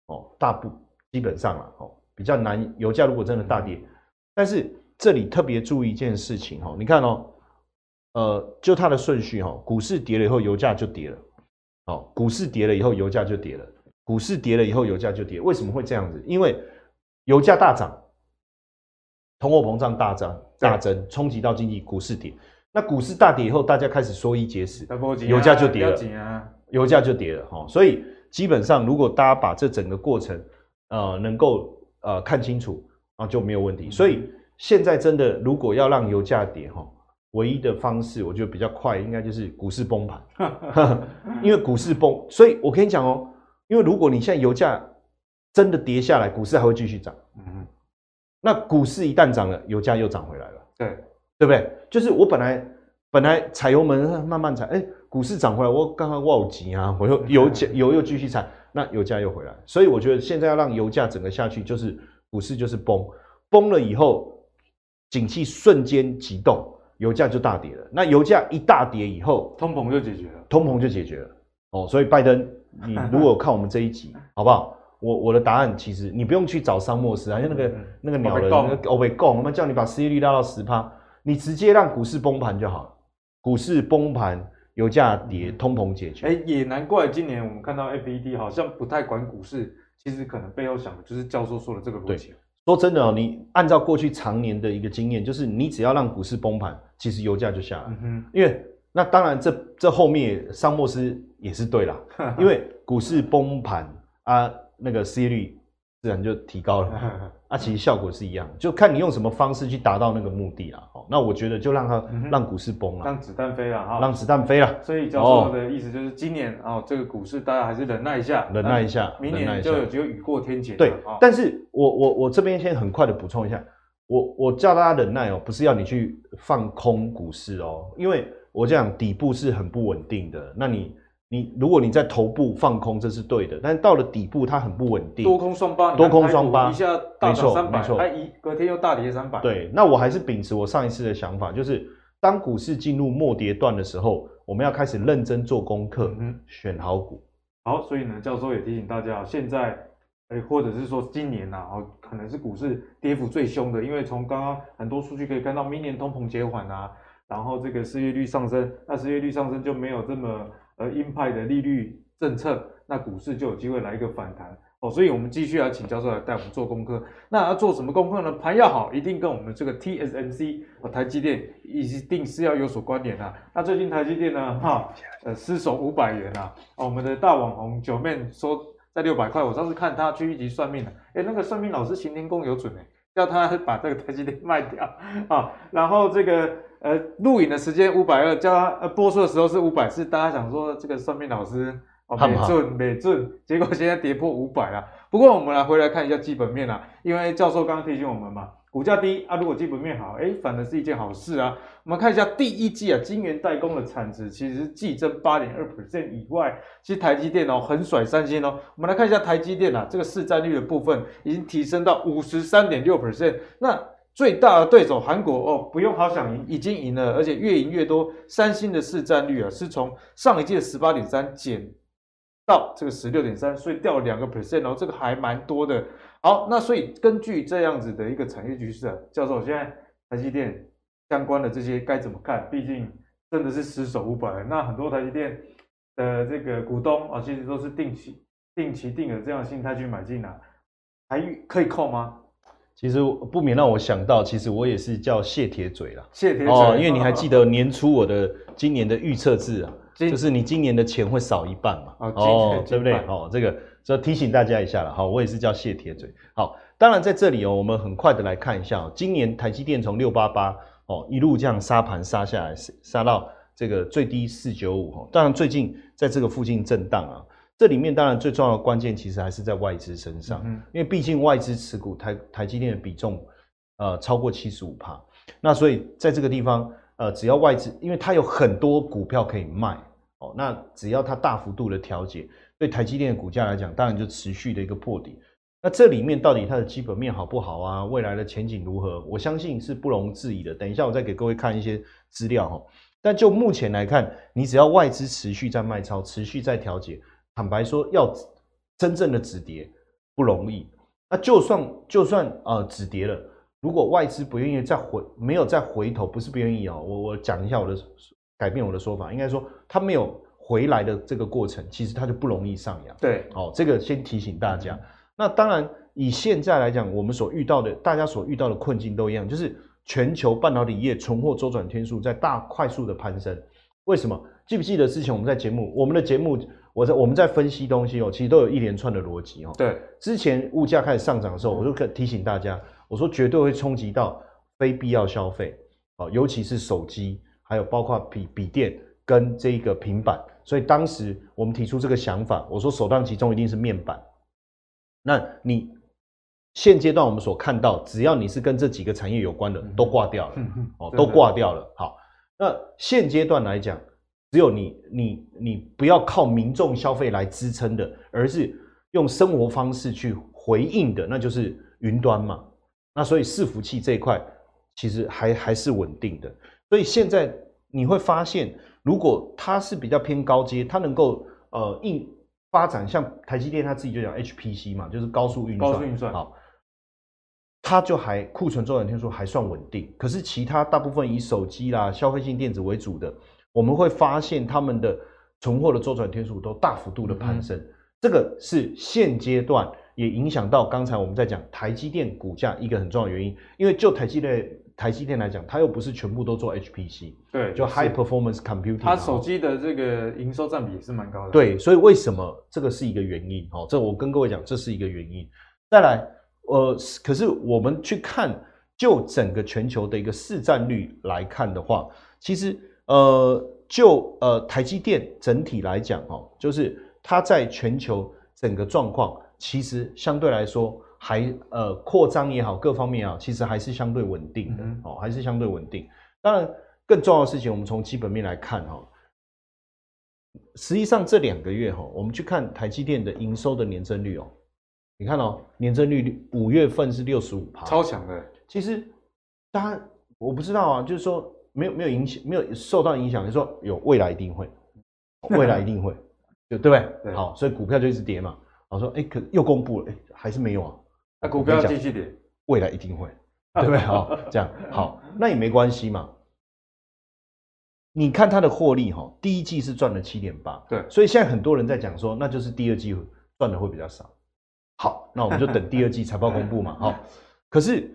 [SPEAKER 2] 哦，大部。基本上了，哦，比较难。油价如果真的大跌，但是这里特别注意一件事情，哈，你看哦，呃，就它的顺序，哈，股市跌了以后，油价就跌了，哦，股市跌了以后，油价就跌了，股市跌了以后，油价就跌。为什么会这样子？因为油价大涨，通货膨胀大涨大增，冲击到经济，股市跌。那股市大跌以后，大家开始缩衣节食，油价就跌了，油价就跌了，哈。所以基本上，如果大家把这整个过程，呃，能够呃看清楚啊，就没有问题。所以现在真的，如果要让油价跌哈，唯一的方式，我觉得比较快，应该就是股市崩盘。因为股市崩，所以我跟你讲哦，因为如果你现在油价真的跌下来，股市还会继续涨。嗯哼。那股市一旦涨了，油价又涨回来了。对，对不对？就是我本来本来踩油门慢慢踩，哎，股市涨回来，我刚刚忘记啊，我又油价油又继续踩。那油价又回来，所以我觉得现在要让油价整个下去，就是股市就是崩，崩了以后，景气瞬间急动，油价就大跌了。那油价一大跌以后，
[SPEAKER 1] 通膨就解决了，
[SPEAKER 2] 通膨就解决了。哦，所以拜登，你如果看我们这一集，好不好？我我的答案其实你不用去找桑莫斯，好像那个、嗯、那个鸟人那个欧北贡，我们叫你把失业率拉到十趴，你直接让股市崩盘就好了。股市崩盘，油价跌，通膨解决。
[SPEAKER 1] 哎、欸，也难怪今年我们看到 FED 好像不太管股市，其实可能背后想的就是教授说的这个逻辑。
[SPEAKER 2] 说真的哦，你按照过去常年的一个经验，就是你只要让股市崩盘，其实油价就下来。嗯哼，因为那当然这这后面桑莫斯也是对啦，因为股市崩盘啊，那个失业率自然就提高了。啊，其实效果是一样，就看你用什么方式去达到那个目的啊。好，那我觉得就让它让股市崩了，
[SPEAKER 1] 让子弹飞了哈，
[SPEAKER 2] 让子弹飞了。
[SPEAKER 1] 所以教授的意思就是，今年哦，这个股市大家还是忍耐一下，
[SPEAKER 2] 忍耐一下，
[SPEAKER 1] 明年就有机会雨过天晴。
[SPEAKER 2] 对，但是我我我这边先很快的补充一下，我我叫大家忍耐哦，不是要你去放空股市哦，因为我这样底部是很不稳定的，那你。你如果你在头部放空，这是对的，但是到了底部它很不稳定，
[SPEAKER 1] 多空双八，
[SPEAKER 2] 多空双八，
[SPEAKER 1] 一下大涨三百，哎，一隔天又大跌三百。
[SPEAKER 2] 对，那我还是秉持我上一次的想法，就是当股市进入末跌段的时候，我们要开始认真做功课，嗯，选好股。
[SPEAKER 1] 好，所以呢，教授也提醒大家，现在，哎，或者是说今年呐，哦，可能是股市跌幅最凶的，因为从刚刚很多数据可以看到，明年通膨减缓啊，然后这个失业率上升，那失业率上升就没有这么。而鹰派的利率政策，那股市就有机会来一个反弹哦，所以我们继续要请教授来带我们做功课。那要做什么功课呢？盘要好，一定跟我们这个 TSMC 和台积电一定是要有所关联啊。那最近台积电呢，哈，呃，失守五百元啊。我们的大网红九妹说在六百块，我上次看他去一级算命了，哎，那个算命老师行天宫有准哎，叫他把这个台积电卖掉啊，然后这个。呃，录影的时间五百二，叫他呃播出的时候是五百，四大家想说这个算命老师哦没准没准，结果现在跌破五百了。不过我们来回来看一下基本面啊，因为教授刚刚提醒我们嘛，股价低啊，如果基本面好，哎，反而是一件好事啊。我们看一下第一季啊，晶圆代工的产值其实是季增八点二 percent 以外，其实台积电哦很甩三星哦。我们来看一下台积电啊，这个市占率的部分已经提升到五十三点六 percent，那。最大的对手韩国哦，不用好想赢，已经赢了，而且越赢越多。三星的市占率啊，是从上一届十八点三减到这个十六点三，所以掉了两个 percent 哦，这个还蛮多的。好，那所以根据这样子的一个产业局势啊，教授现在台积电相关的这些该怎么看？毕竟真的是失守五百，那很多台积电的这个股东啊，其实都是定期、定期定额这样的心态去买进来，还可以扣吗？
[SPEAKER 2] 其实不免让我想到，其实我也是叫谢铁嘴啦。
[SPEAKER 1] 谢铁嘴
[SPEAKER 2] 哦，因为你还记得年初我的今年的预测字啊，就是你今年的钱会少一半嘛。哦，哦对不对？哦，这个所以提醒大家一下了。好，我也是叫谢铁嘴。好，当然在这里哦，我们很快的来看一下哦，今年台积电从六八八哦一路这样杀盘杀下来，杀到这个最低四九五哦。当然最近在这个附近震荡啊。这里面当然最重要的关键，其实还是在外资身上，嗯、因为毕竟外资持股台台积电的比重，呃，超过七十五帕，那所以在这个地方，呃，只要外资，因为它有很多股票可以卖，哦，那只要它大幅度的调节，对台积电的股价来讲，当然就持续的一个破底。那这里面到底它的基本面好不好啊？未来的前景如何？我相信是不容置疑的。等一下我再给各位看一些资料哈。但就目前来看，你只要外资持续在卖超，持续在调节。坦白说，要真正的止跌不容易。那就算就算呃止跌了，如果外资不愿意再回，没有再回头，不是不愿意哦。我我讲一下我的改变我的说法，应该说它没有回来的这个过程，其实它就不容易上扬。
[SPEAKER 1] 对，
[SPEAKER 2] 哦，这个先提醒大家。嗯、那当然，以现在来讲，我们所遇到的，大家所遇到的困境都一样，就是全球半导体业存货周转天数在大快速的攀升。为什么？记不记得之前我们在节目，我们的节目。我在我们在分析东西哦，其实都有一连串的逻辑哦。
[SPEAKER 1] 对，
[SPEAKER 2] 之前物价开始上涨的时候，我就可提醒大家，我说绝对会冲击到非必要消费哦，尤其是手机，还有包括笔笔电跟这个平板。所以当时我们提出这个想法，我说首当其冲一定是面板。那你现阶段我们所看到，只要你是跟这几个产业有关的，都挂掉了哦，都挂掉了。好，那现阶段来讲。只有你，你，你不要靠民众消费来支撑的，而是用生活方式去回应的，那就是云端嘛。那所以伺服器这一块其实还还是稳定的。所以现在你会发现，如果它是比较偏高阶，它能够呃应发展，像台积电它自己就讲 HPC 嘛，就是高速运算，
[SPEAKER 1] 高速运算
[SPEAKER 2] 好，它就还库存周转天数还算稳定。可是其他大部分以手机啦、消费性电子为主的，我们会发现他们的存货的周转天数都大幅度的攀升。嗯、这个是现阶段也影响到刚才我们在讲台积电股价一个很重要的原因，因为就台积电。台积电来讲，它又不是全部都做 HPC，
[SPEAKER 1] 对，
[SPEAKER 2] 就 High Performance Computing。
[SPEAKER 1] 它手机的这个营收占比也是蛮高的。
[SPEAKER 2] 对，所以为什么这个是一个原因？哦，这我跟各位讲，这是一个原因。再来，呃，可是我们去看，就整个全球的一个市占率来看的话，其实，呃，就呃台积电整体来讲，哦，就是它在全球整个状况，其实相对来说。还呃扩张也好，各方面啊，其实还是相对稳定的哦，还是相对稳定。当然，更重要的事情，我们从基本面来看哈，实际上这两个月哈，我们去看台积电的营收的年增率哦，你看哦，年增率五月份是六十五趴，
[SPEAKER 1] 超强的。其实
[SPEAKER 2] 大家我不知道啊，就是说没有没有影响，没有受到影响，就是说有未来一定会，未来一定会，就对不对？对好，所以股票就一直跌嘛。我说哎，可又公布了，哎，还是没有啊。
[SPEAKER 1] 那股票继续跌，
[SPEAKER 2] 未来一定会，对不对？好，这样好，那也没关系嘛。你看它的获利哈，第一季是赚了七点八，
[SPEAKER 1] 对，
[SPEAKER 2] 所以现在很多人在讲说，那就是第二季赚的会比较少。好，那我们就等第二季财报公布嘛。好，可是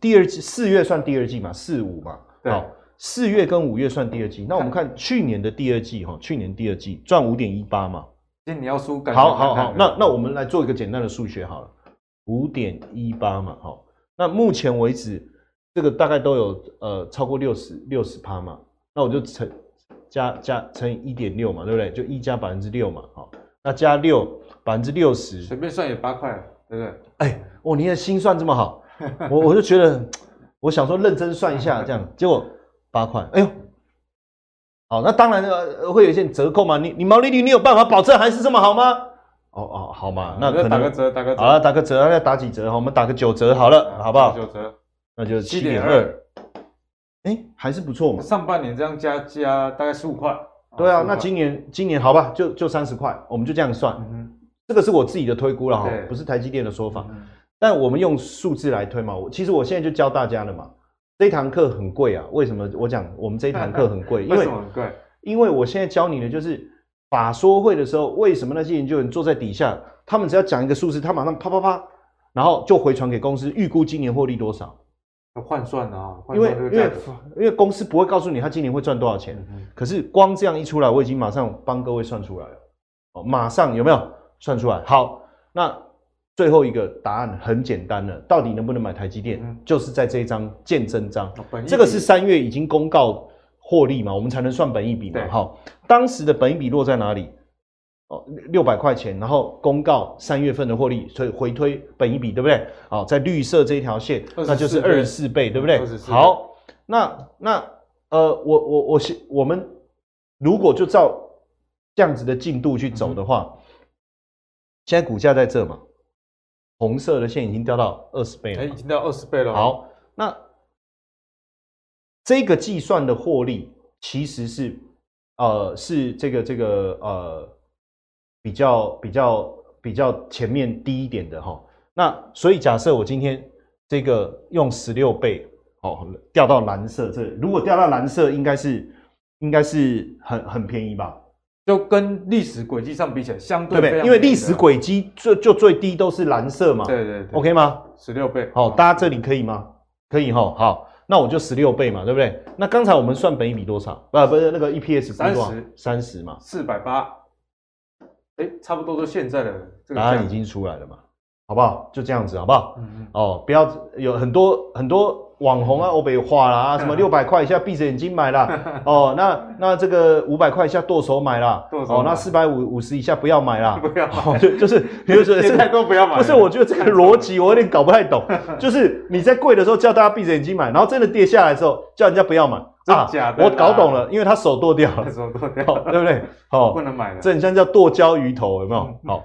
[SPEAKER 2] 第二季四月算第二季嘛，四五嘛，好，四月跟五月算第二季。那我们看去年的第二季哈，去年第二季赚五点一八嘛。
[SPEAKER 1] 今天你要输，
[SPEAKER 2] 好好好，那那我们来做一个简单的数学好了。五点一八嘛，好，那目前为止，这个大概都有呃超过六十六十趴嘛，那我就乘加加乘以一点六嘛，对不对？就一加百分之六嘛，好，那加六百分之六十，
[SPEAKER 1] 随便算也八块，对不对？
[SPEAKER 2] 哎，哦，你的心算这么好，我我就觉得，我想说认真算一下，这样结果八块，哎呦，好，那当然呃会有一些折扣嘛，你你毛利率你有办法保证还是这么好吗？哦哦，好嘛，那可能
[SPEAKER 1] 打个折，打个折，
[SPEAKER 2] 好了，打个折，那要打几折？好，我们打个九折好了，好不好？
[SPEAKER 1] 九折，
[SPEAKER 2] 那就七点二，哎，还是不错嘛。
[SPEAKER 1] 上半年这样加加大概十五块，
[SPEAKER 2] 对啊，那今年今年好吧，就就三十块，我们就这样算。这个是我自己的推估了哈，不是台积电的说法，但我们用数字来推嘛。我其实我现在就教大家了嘛，这堂课很贵啊，为什么？我讲我们这一堂课很贵，因为
[SPEAKER 1] 很贵，
[SPEAKER 2] 因为我现在教你的就是。法说会的时候，为什么那些研究员坐在底下，他们只要讲一个数字，他马上啪啪啪，然后就回传给公司，预估今年获利多少？
[SPEAKER 1] 要换算啊，
[SPEAKER 2] 因为因为因为公司不会告诉你他今年会赚多少钱，可是光这样一出来，我已经马上帮各位算出来了，哦，马上有没有算出来？好，那最后一个答案很简单了，到底能不能买台积电，嗯、就是在这一张见真章，哦、这个是三月已经公告。获利嘛，我们才能算本益比嘛。好，当时的本益比落在哪里？哦，六百块钱，然后公告三月份的获利，所以回推本益比，对不对？好，在绿色这一条线，那就是二十四倍，对不对？好，那那呃，我我我是我们如果就照这样子的进度去走的话，嗯、现在股价在这嘛，红色的线已经掉到二十倍了，
[SPEAKER 1] 哎，已经掉二十倍了。
[SPEAKER 2] 好，那。这个计算的获利其实是，呃，是这个这个呃比较比较比较前面低一点的哈。那所以假设我今天这个用十六倍，哦，掉到蓝色这，如果掉到蓝色，应该是应该是很很便宜吧？
[SPEAKER 1] 就跟历史轨迹上比起来，相对
[SPEAKER 2] 对不对？因为历史轨迹最就最低都是蓝色嘛。
[SPEAKER 1] 对对对。
[SPEAKER 2] OK 吗？
[SPEAKER 1] 十六倍。
[SPEAKER 2] 好，大家这里可以吗？可以哈。好。那我就十六倍嘛，对不对？那刚才我们算本一比多少？啊，不是那个 EPS 三十，三十嘛，
[SPEAKER 1] 四百八，哎，差不多都现在的这个
[SPEAKER 2] 答案已经出来了嘛，好不好？就这样子，好不好？嗯嗯。哦，不要有很多很多。网红啊，欧北话啦啊，什么六百块以下闭着眼睛买啦，哦，那那这个五百块以下剁手买啦，哦，那四百五五十以下不要买啦，
[SPEAKER 1] 不要，
[SPEAKER 2] 就就是比如说
[SPEAKER 1] 现在都不要买，
[SPEAKER 2] 不是，我觉得这个逻辑我有点搞不太懂，就是你在贵的时候叫大家闭着眼睛买，然后真的跌下来的时候叫人家不要买，
[SPEAKER 1] 啊，
[SPEAKER 2] 我搞懂了，因为他手剁掉了，
[SPEAKER 1] 手剁掉，
[SPEAKER 2] 对不对？好，
[SPEAKER 1] 不能买了，
[SPEAKER 2] 这很像叫剁椒鱼头，有没有？好。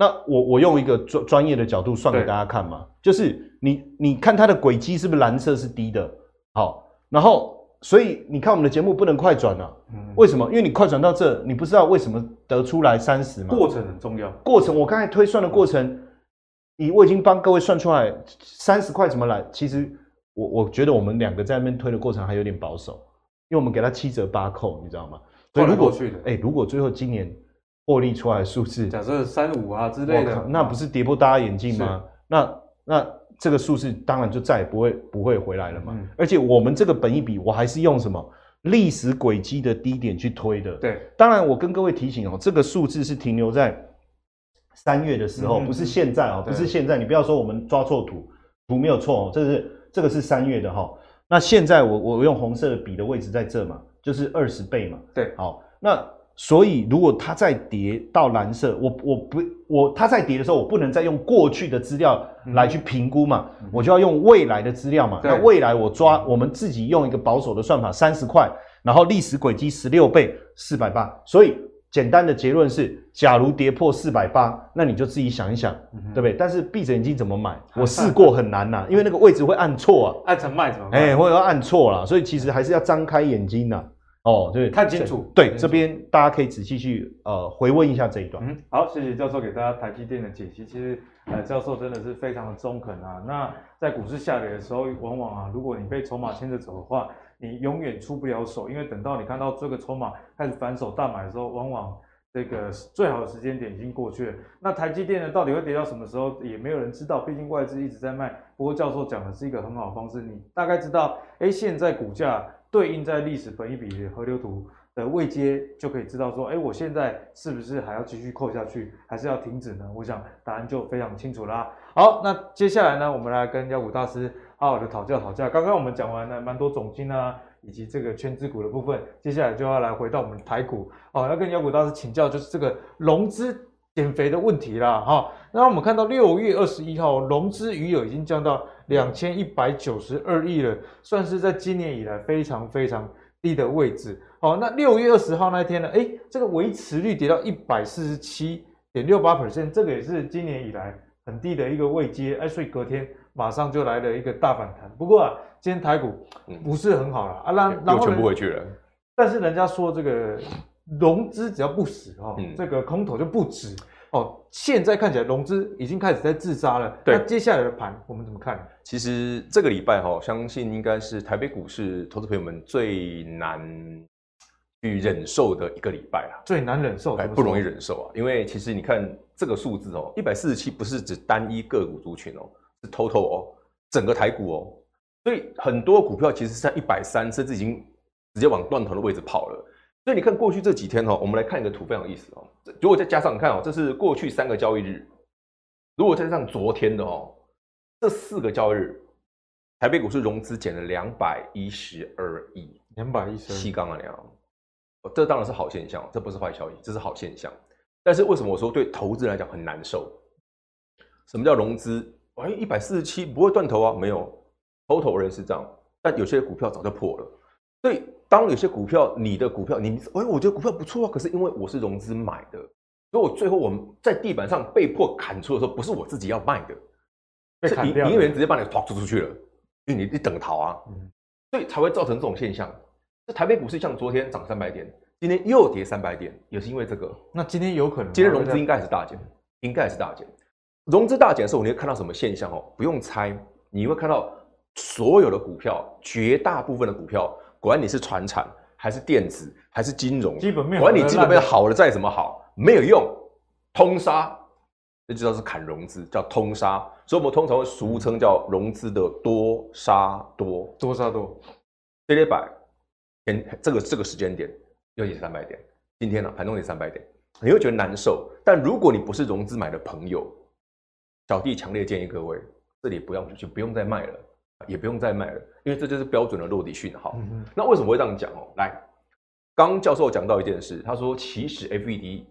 [SPEAKER 2] 那我我用一个专专业的角度算给大家看嘛，就是你你看它的轨迹是不是蓝色是低的？好，然后所以你看我们的节目不能快转啊，嗯、为什么？因为你快转到这，你不知道为什么得出来三十嘛？
[SPEAKER 1] 过程很重要。
[SPEAKER 2] 过程我刚才推算的过程，你我已经帮各位算出来三十块怎么来？其实我我觉得我们两个在那边推的过程还有点保守，因为我们给他七折八扣，你知道吗？所以如果哎，如果最后今年获利出来的数字，
[SPEAKER 1] 假设三五啊之类的，
[SPEAKER 2] 那不是跌破大家眼镜吗？那那。这个数字当然就再也不会不会回来了嘛。嗯、而且我们这个本一比，我还是用什么历史轨迹的低点去推的。
[SPEAKER 1] 对，
[SPEAKER 2] 当然我跟各位提醒哦，这个数字是停留在三月的时候，嗯、不是现在哦，对不是现在。你不要说我们抓错图，图没有错哦，这是这个是三月的哈、哦。那现在我我用红色的笔的位置在这嘛，就是二十倍嘛。
[SPEAKER 1] 对，
[SPEAKER 2] 好，那。所以，如果它再跌到蓝色，我我不我它再跌的时候，我不能再用过去的资料来去评估嘛，嗯、我就要用未来的资料嘛。那未来我抓我们自己用一个保守的算法，三十块，然后历史轨迹十六倍，四百八。所以简单的结论是，假如跌破四百八，那你就自己想一想，嗯、对不对？但是闭着眼睛怎么买？我试过很难呐、啊，因为那个位置会按错啊，
[SPEAKER 1] 按成卖怎么卖？
[SPEAKER 2] 哎、欸，会要按错了，所以其实还是要张开眼睛呐、啊。哦，对，
[SPEAKER 1] 看清楚。
[SPEAKER 2] 对，这边大家可以仔细去呃回问一下这一段。
[SPEAKER 1] 嗯，好，谢谢教授给大家台积电的解析。其实呃，教授真的是非常的中肯啊。那在股市下跌的时候，往往啊，如果你被筹码牵着走的话，你永远出不了手，因为等到你看到这个筹码开始反手大买的时候，往往这个最好的时间点已经过去了。那台积电呢，到底会跌到什么时候，也没有人知道。毕竟外资一直在卖。不过教授讲的是一个很好的方式，你大概知道，哎，现在股价。对应在历史本益比的河流图的位阶，就可以知道说，哎，我现在是不是还要继续扣下去，还是要停止呢？我想答案就非常清楚啦。好，那接下来呢，我们来跟妖股大师好好的讨教讨教。刚刚我们讲完了蛮多总经啊，以及这个圈子股的部分，接下来就要来回到我们台股哦，要跟妖股大师请教，就是这个融资减肥的问题啦。哈、哦，那我们看到六月二十一号融资余额已经降到。两千一百九十二亿了，算是在今年以来非常非常低的位置。好，那六月二十号那一天呢？哎，这个维持率跌到一百四十七点六八 percent，这个也是今年以来很低的一个位阶。哎，所以隔天马上就来了一个大反弹。不过啊，今天台股不是很好了、嗯、啊，然后
[SPEAKER 3] 全部回去了。
[SPEAKER 1] 但是人家说这个融资只要不死哦，嗯、这个空头就不止。哦，现在看起来融资已经开始在自杀了。对，那接下来的盘我们怎么看？
[SPEAKER 3] 其实这个礼拜哈，相信应该是台北股市投资朋友们最难去忍受的一个礼拜啊，
[SPEAKER 1] 最难忍受，还
[SPEAKER 3] 不容易忍受啊。因为其实你看这个数字哦，一百四十七不是指单一个股族群哦，是 total 哦，整个台股哦，所以很多股票其实是在一百三，甚至已经直接往断头的位置跑了。所以你看过去这几天哈，我们来看一个图，非常有意思哦。如果再加上你看哦，这是过去三个交易日，如果再加上昨天的哦，这四个交易日，台北股市融资减了两百一十二亿，
[SPEAKER 1] 两百一十
[SPEAKER 3] 七杠啊两，这当然是好现象，这不是坏消息，这是好现象。但是为什么我说对投资人来讲很难受？什么叫融资？哎，一百四十七不会断头啊？没有，total 人是这样，但有些股票早就破了，所以。当有些股票，你的股票，你哎，我觉得股票不错啊，可是因为我是融资买的，所以我最后我们在地板上被迫砍出的时候，不是我自己要卖的，被砍掉，营业员直接把你抛出出去了，因为你你等逃啊，嗯、所以才会造成这种现象。这台北股市像昨天涨三百点，今天又跌三百点，也是因为这个。
[SPEAKER 1] 那今天有可能，
[SPEAKER 3] 今天融资应该是大减，应该是大减。融资大减的时候，你会看到什么现象哦？不用猜，你会看到所有的股票，绝大部分的股票。管你是传产还是电子还是金融，
[SPEAKER 1] 基本面
[SPEAKER 3] 管你基本面好了再怎么好，没有用，通杀，那就叫是砍融资，叫通杀。所以我们通常会俗称叫融资的多杀多，
[SPEAKER 1] 多杀多。
[SPEAKER 3] 跌跌百，前这个这个时间点又跌三百点，今天呢盘中跌三百点，你会觉得难受。但如果你不是融资买的朋友，小弟强烈建议各位，这里不要就不用再卖了。也不用再卖了，因为这就是标准的落地讯号。嗯、那为什么会这样讲哦？来，刚教授讲到一件事，他说其实 FED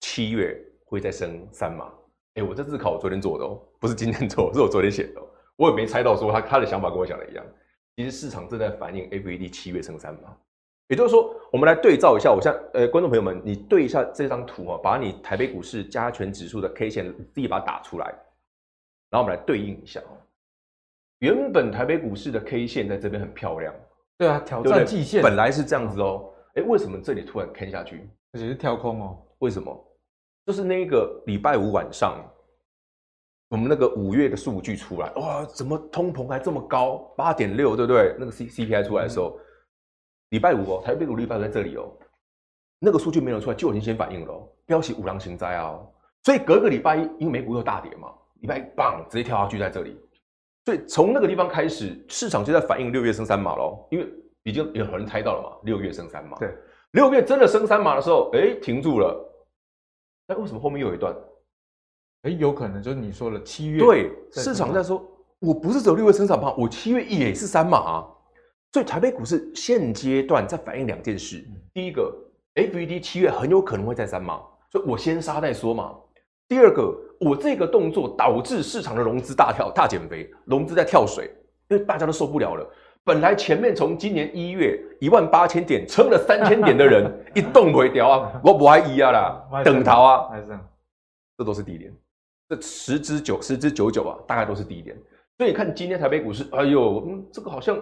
[SPEAKER 3] 七月会再升三码。哎，我这次考我昨天做的哦，不是今天做，是我昨天写的。我也没猜到说他他的想法跟我想的一样。其实市场正在反映 FED 七月升三码，也就是说，我们来对照一下。我现在呃，观众朋友们，你对一下这张图啊，把你台北股市加权指数的 K 线自己把它打出来，然后我们来对应一下哦。原本台北股市的 K 线在这边很漂亮，
[SPEAKER 1] 对啊，挑战季线
[SPEAKER 3] 本来是这样子哦。哎，为什么这里突然 K 下去？
[SPEAKER 1] 而且是跳空哦。
[SPEAKER 3] 为什么？就是那个礼拜五晚上，我们那个五月的数据出来，哇，怎么通膨还这么高？八点六，对不对？那个 C C P I 出来的时候，礼、嗯、拜五哦，台北股礼拜在这里哦，那个数据没有出来，就已经先反应了、哦，标起五浪行灾啊。所以隔个礼拜一，因为美股又大跌嘛，礼拜一棒直接跳下去在这里。所以从那个地方开始，市场就在反映六月升三码喽，因为已经有很多人猜到了嘛，六月升三码。
[SPEAKER 1] 对，
[SPEAKER 3] 六月真的升三码的时候，哎，停住了。那为什么后面又有一段？
[SPEAKER 1] 哎，有可能就是你说了七月。
[SPEAKER 3] 对，市场在说，我不是走六月升三码，我七月也是三码啊。所以台北股市现阶段在反映两件事，第一个，FED 七月很有可能会再三码，所以我先杀再说嘛。第二个，我这个动作导致市场的融资大跳大减肥，融资在跳水，因为大家都受不了了。本来前面从今年一月一万八千点撑了三千点的人，一动不会掉啊，我不爱意啊啦，等逃啊，这都是低点，这十之九十之九九啊，大概都是低点。所以你看今天台北股市，哎呦，嗯，这个好像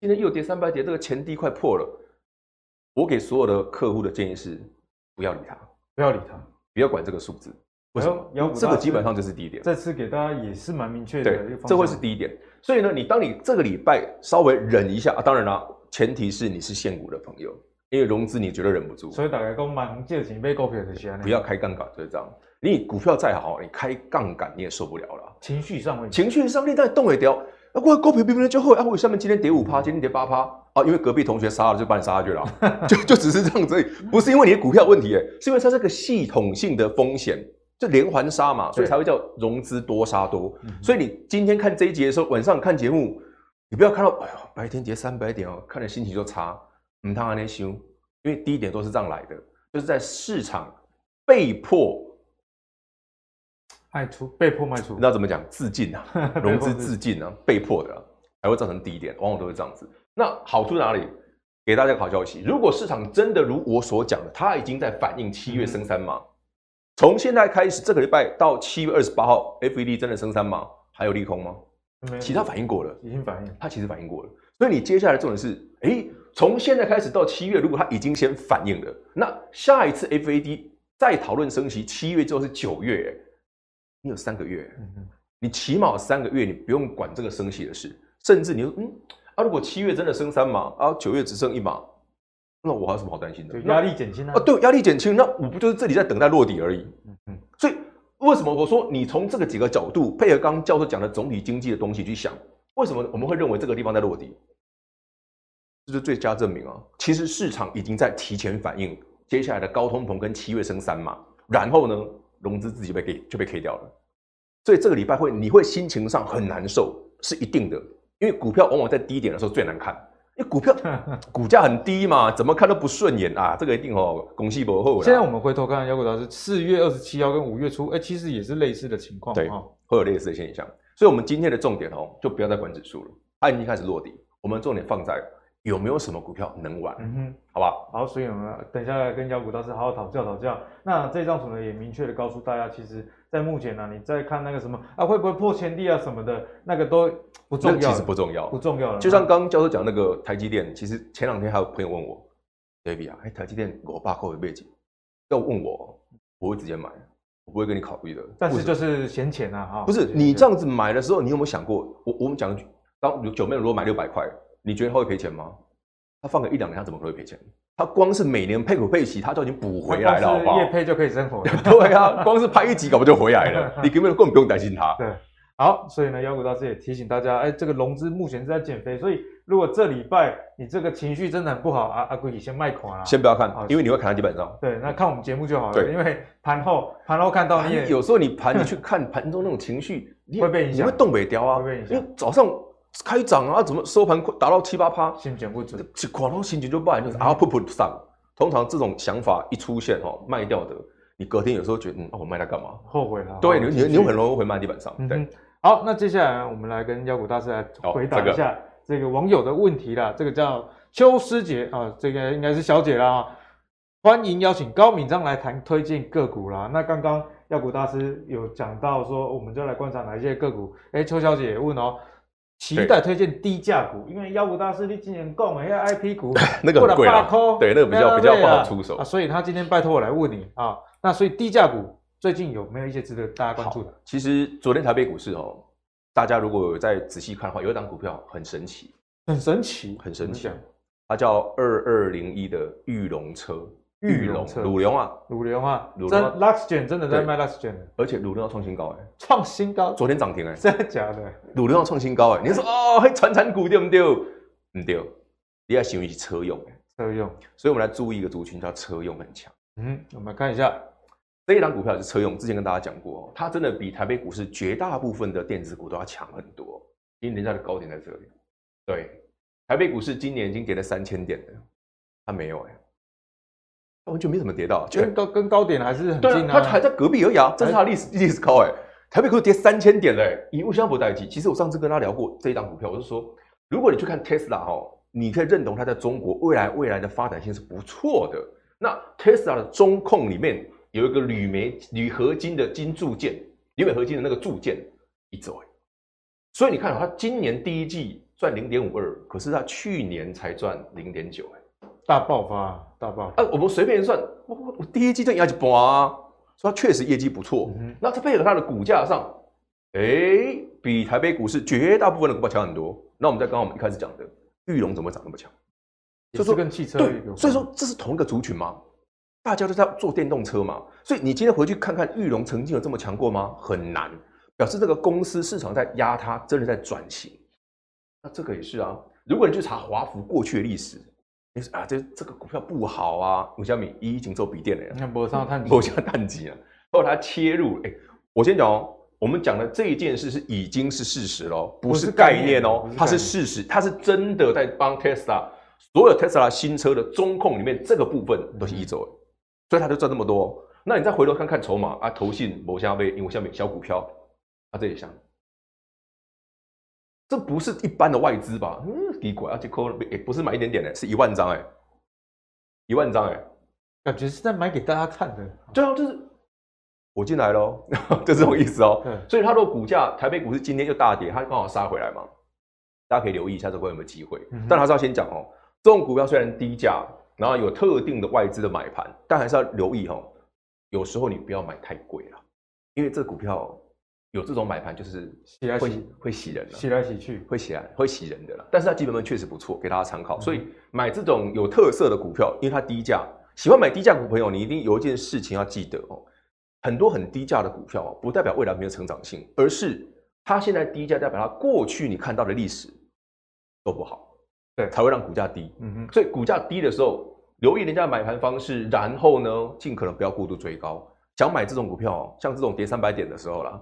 [SPEAKER 3] 今天又跌三百点，这个前低快破了。我给所有的客户的建议是，不要理他，
[SPEAKER 1] 不要理他，
[SPEAKER 3] 不要管这个数字。为什么？这个基本上就是低点。
[SPEAKER 1] 这次给大家也是蛮明确的。对，
[SPEAKER 3] 这会是低点。所以呢，你当你这个礼拜稍微忍一下啊，当然啦，前提是你是现股的朋友，因为融资你绝对忍不住。
[SPEAKER 1] 所以大家讲蛮借钱买股票的时候，
[SPEAKER 3] 不要开杠杆，就是这样。你股票再好，你开杠杆你也受不了了。
[SPEAKER 1] 情绪上会，
[SPEAKER 3] 情绪上你当然动也掉。啊，我股票明明就会，啊，我下面今天跌五趴，今天跌八趴？啊，因为隔壁同学杀了，就把你杀下去了，就就只是这样子，不是因为你的股票问题，是因为它这个系统性的风险。就连环杀嘛，所以才会叫融资多杀多。所以你今天看这一节的时候，晚上看节目，你不要看到哎呦白天跌三百点哦，看的心情就差。唔通安尼修，因为低点都是这样来的，就是在市场被迫
[SPEAKER 1] 卖出，被迫卖出。
[SPEAKER 3] 你知道怎么讲？自尽啊，融资自尽啊，被迫的，才会造成低点，往往都是这样子。那好处哪里？给大家个好消息，如果市场真的如我所讲的，它已经在反映七月升三码。从现在开始，这个礼拜到七月二十八号，FED 真的升三码，还有利空吗？其他反应过了，
[SPEAKER 1] 已经反应，
[SPEAKER 3] 它其实反应过了。所以你接下来重点是，诶，从现在开始到七月，如果它已经先反应了，那下一次 FED 再讨论升息，七月之后是九月，你有三个月，你起码三个月，你不用管这个升息的事，甚至你说，嗯，啊，如果七月真的升三码，啊，九月只剩一码。那我还有什么好担心的？
[SPEAKER 1] 压力减轻啊！
[SPEAKER 3] 啊，对，压力减轻，那我不就是这里在等待落底而已？嗯嗯。所以为什么我说你从这个几个角度配合刚刚教授讲的总体经济的东西去想，为什么我们会认为这个地方在落底？这是最佳证明啊！其实市场已经在提前反应接下来的高通膨跟七月升三嘛，然后呢，融资自己被给就被 K 掉了。所以这个礼拜会你会心情上很难受，是一定的，因为股票往往在低点的时候最难看。因为股票 股价很低嘛，怎么看都不顺眼啊！这个一定哦，恭喜不后。
[SPEAKER 1] 现在我们回头看，妖股老师四月二十七号跟五月初，哎，其实也是类似的情况，
[SPEAKER 3] 对，会有类似的现象。所以，我们今天的重点哦，就不要再管指数了，它已经开始落底。我们重点放在有没有什么股票能玩，嗯哼，好吧？
[SPEAKER 1] 好，所以我们等一下来跟妖股大师好好讨教讨教。那这张图呢，也明确的告诉大家，其实。在目前呢、啊，你再看那个什么啊，会不会破前低啊什么的，那个都不重要。
[SPEAKER 3] 其实不重要，
[SPEAKER 1] 不重要了。
[SPEAKER 3] 就像刚刚教授讲那个台积电，其实前两天还有朋友问我，David 啊，哎，台积电我爸扣的背景，要问我，我会直接买，我不会跟你考虑的。
[SPEAKER 1] 但是就是闲钱啊，哈。
[SPEAKER 3] 不是你这样子买的时候，你有没有想过，我我们讲，当九妹如果买六百块，你觉得他会赔钱吗？他放个一两年，他怎么可能会赔钱？他光是每年配股配息，他就已经补回来了，好不好？
[SPEAKER 1] 业配就可以生活了。
[SPEAKER 3] 对啊，光是拍一集，搞不就回来了？你根本根本不用担心他。
[SPEAKER 1] 对，好，所以呢，妖股大师也提醒大家，哎，这个融资目前是在减肥，所以如果这礼拜你这个情绪真的很不好，啊啊，可以先卖款啊，
[SPEAKER 3] 先不要看，因为你会砍到基本上。
[SPEAKER 1] 对，那看我们节目就好了。对，因为盘后盘后看到你也
[SPEAKER 3] 有时候你盘你去看盘中那种情绪，
[SPEAKER 1] 会被影响，
[SPEAKER 3] 你会动北雕啊，会被影响，因为早上。开涨啊，怎么收盘达到七八趴？
[SPEAKER 1] 心情不准，
[SPEAKER 3] 这可能心情就不好，就是啊，噗噗上。通常这种想法一出现哈，卖掉的，你隔天有时候觉得，嗯，我卖它干嘛？
[SPEAKER 1] 后悔了。
[SPEAKER 3] 对，你你你很容易会卖地板上。对，
[SPEAKER 1] 好，那接下来我们来跟妖股大师来回答一下这个网友的问题啦。这个叫邱师姐啊，这个应该是小姐啦。欢迎邀请高敏章来谈推荐个股啦。那刚刚妖股大师有讲到说，我们就来观察哪一些个股。哎，邱小姐也问哦。期待推荐低价股，因为妖股大师你今年讲的那 IP 股，
[SPEAKER 3] 那个很贵啊，对，那个比较比较不好出手
[SPEAKER 1] 啊，所以他今天拜托我来问你啊，那所以低价股最近有没有一些值得大家关注的？
[SPEAKER 3] 其实昨天台北股市哦，大家如果有在仔细看的话，有一档股票很神奇，
[SPEAKER 1] 很神奇，
[SPEAKER 3] 很神奇，它叫二二零一的玉龙车。裕隆，鲁龙啊，
[SPEAKER 1] 鲁龙啊，真 Luxgen 真的在卖 Luxgen
[SPEAKER 3] 而且鲁龙要创新高哎，
[SPEAKER 1] 创新高，
[SPEAKER 3] 昨天涨停哎，
[SPEAKER 1] 真的假的？
[SPEAKER 3] 鲁龙要创新高哎，你说哦，嘿，传产股对不对？唔对，你要形容是车用哎，
[SPEAKER 1] 车用，
[SPEAKER 3] 所以我们来注意一个族群叫车用很强。
[SPEAKER 1] 嗯，我们看一下。
[SPEAKER 3] 这一档股票是车用，之前跟大家讲过，它真的比台北股市绝大部分的电子股都要强很多，因为人家的高点在这里。对，台北股市今年已经跌了三千点了，它没有哎。完全没怎么跌到，
[SPEAKER 1] 跟高跟高点还是很近啊。
[SPEAKER 3] 它还在隔壁而已啊，这是它历史历史高哎。台北股市跌三千点嘞，以物相搏代记。其实我上次跟他聊过这一档股票，我就说，如果你去看 Tesla 哈，你可以认同它在中国未来未来的发展性是不错的。那 Tesla 的中控里面有一个铝镁铝合金的金铸件，铝镁合金的那个铸件一走哎，所以你看它今年第一季赚零点五二，可是它去年才赚零点九哎。
[SPEAKER 1] 大爆发，大爆
[SPEAKER 3] 发！啊，我们随便一算，我我我第一季就压一半啊，所以它确实业绩不错。嗯、那它配合它的股价上，哎、欸，比台北股市绝大部分的股票强很多。那我们在刚刚我们一开始讲的，玉龙怎么涨那么强？
[SPEAKER 1] 也是跟汽车
[SPEAKER 3] 对，所以说这是同一个族群吗？大家都在做电动车嘛，所以你今天回去看看玉龙曾经有这么强过吗？很难，表示这个公司市场在压它，真的在转型。那这个也是啊，如果你去查华孚过去的历史。啊，这这个股票不好啊！吴小米已经做笔电了呀，
[SPEAKER 1] 你看博上碳，
[SPEAKER 3] 博上碳基啊，后来他切入，哎，我先讲哦，我们讲的这一件事是已经是事实喽，不是概念哦，它是事实，它是真的在帮 Tesla 所有 Tesla 新车的中控里面这个部分都是一轴，所以他就赚这么多。那你再回头看看筹码啊，投信某下被因为下面小股票啊，这也像。这不是一般的外资吧？嗯，奇怪，而且扣也不是买一点点的，是一万张哎，一万张哎，
[SPEAKER 1] 感觉是在买给大家看的。
[SPEAKER 3] 对啊，就是我进来喽，就这种意思哦。对，所以它的股价，台北股市今天又大跌，它刚好杀回来嘛，大家可以留意一下这会有没有机会。嗯、但还是要先讲哦，这种股票虽然低价，然后有特定的外资的买盘，但还是要留意哦，有时候你不要买太贵了，因为这股票。有这种买盘就是洗来洗会洗人，
[SPEAKER 1] 洗来洗去
[SPEAKER 3] 会洗来会洗人的啦。但是它基本面确实不错，给大家参考。所以买这种有特色的股票，因为它低价，喜欢买低价股朋友，你一定有一件事情要记得哦。很多很低价的股票哦，不代表未来没有成长性，而是它现在低价代表它过去你看到的历史都不好，对，才会让股价低。嗯哼，所以股价低的时候，留意人家的买盘方式，然后呢，尽可能不要过度追高。想买这种股票，像这种跌三百点的时候啦。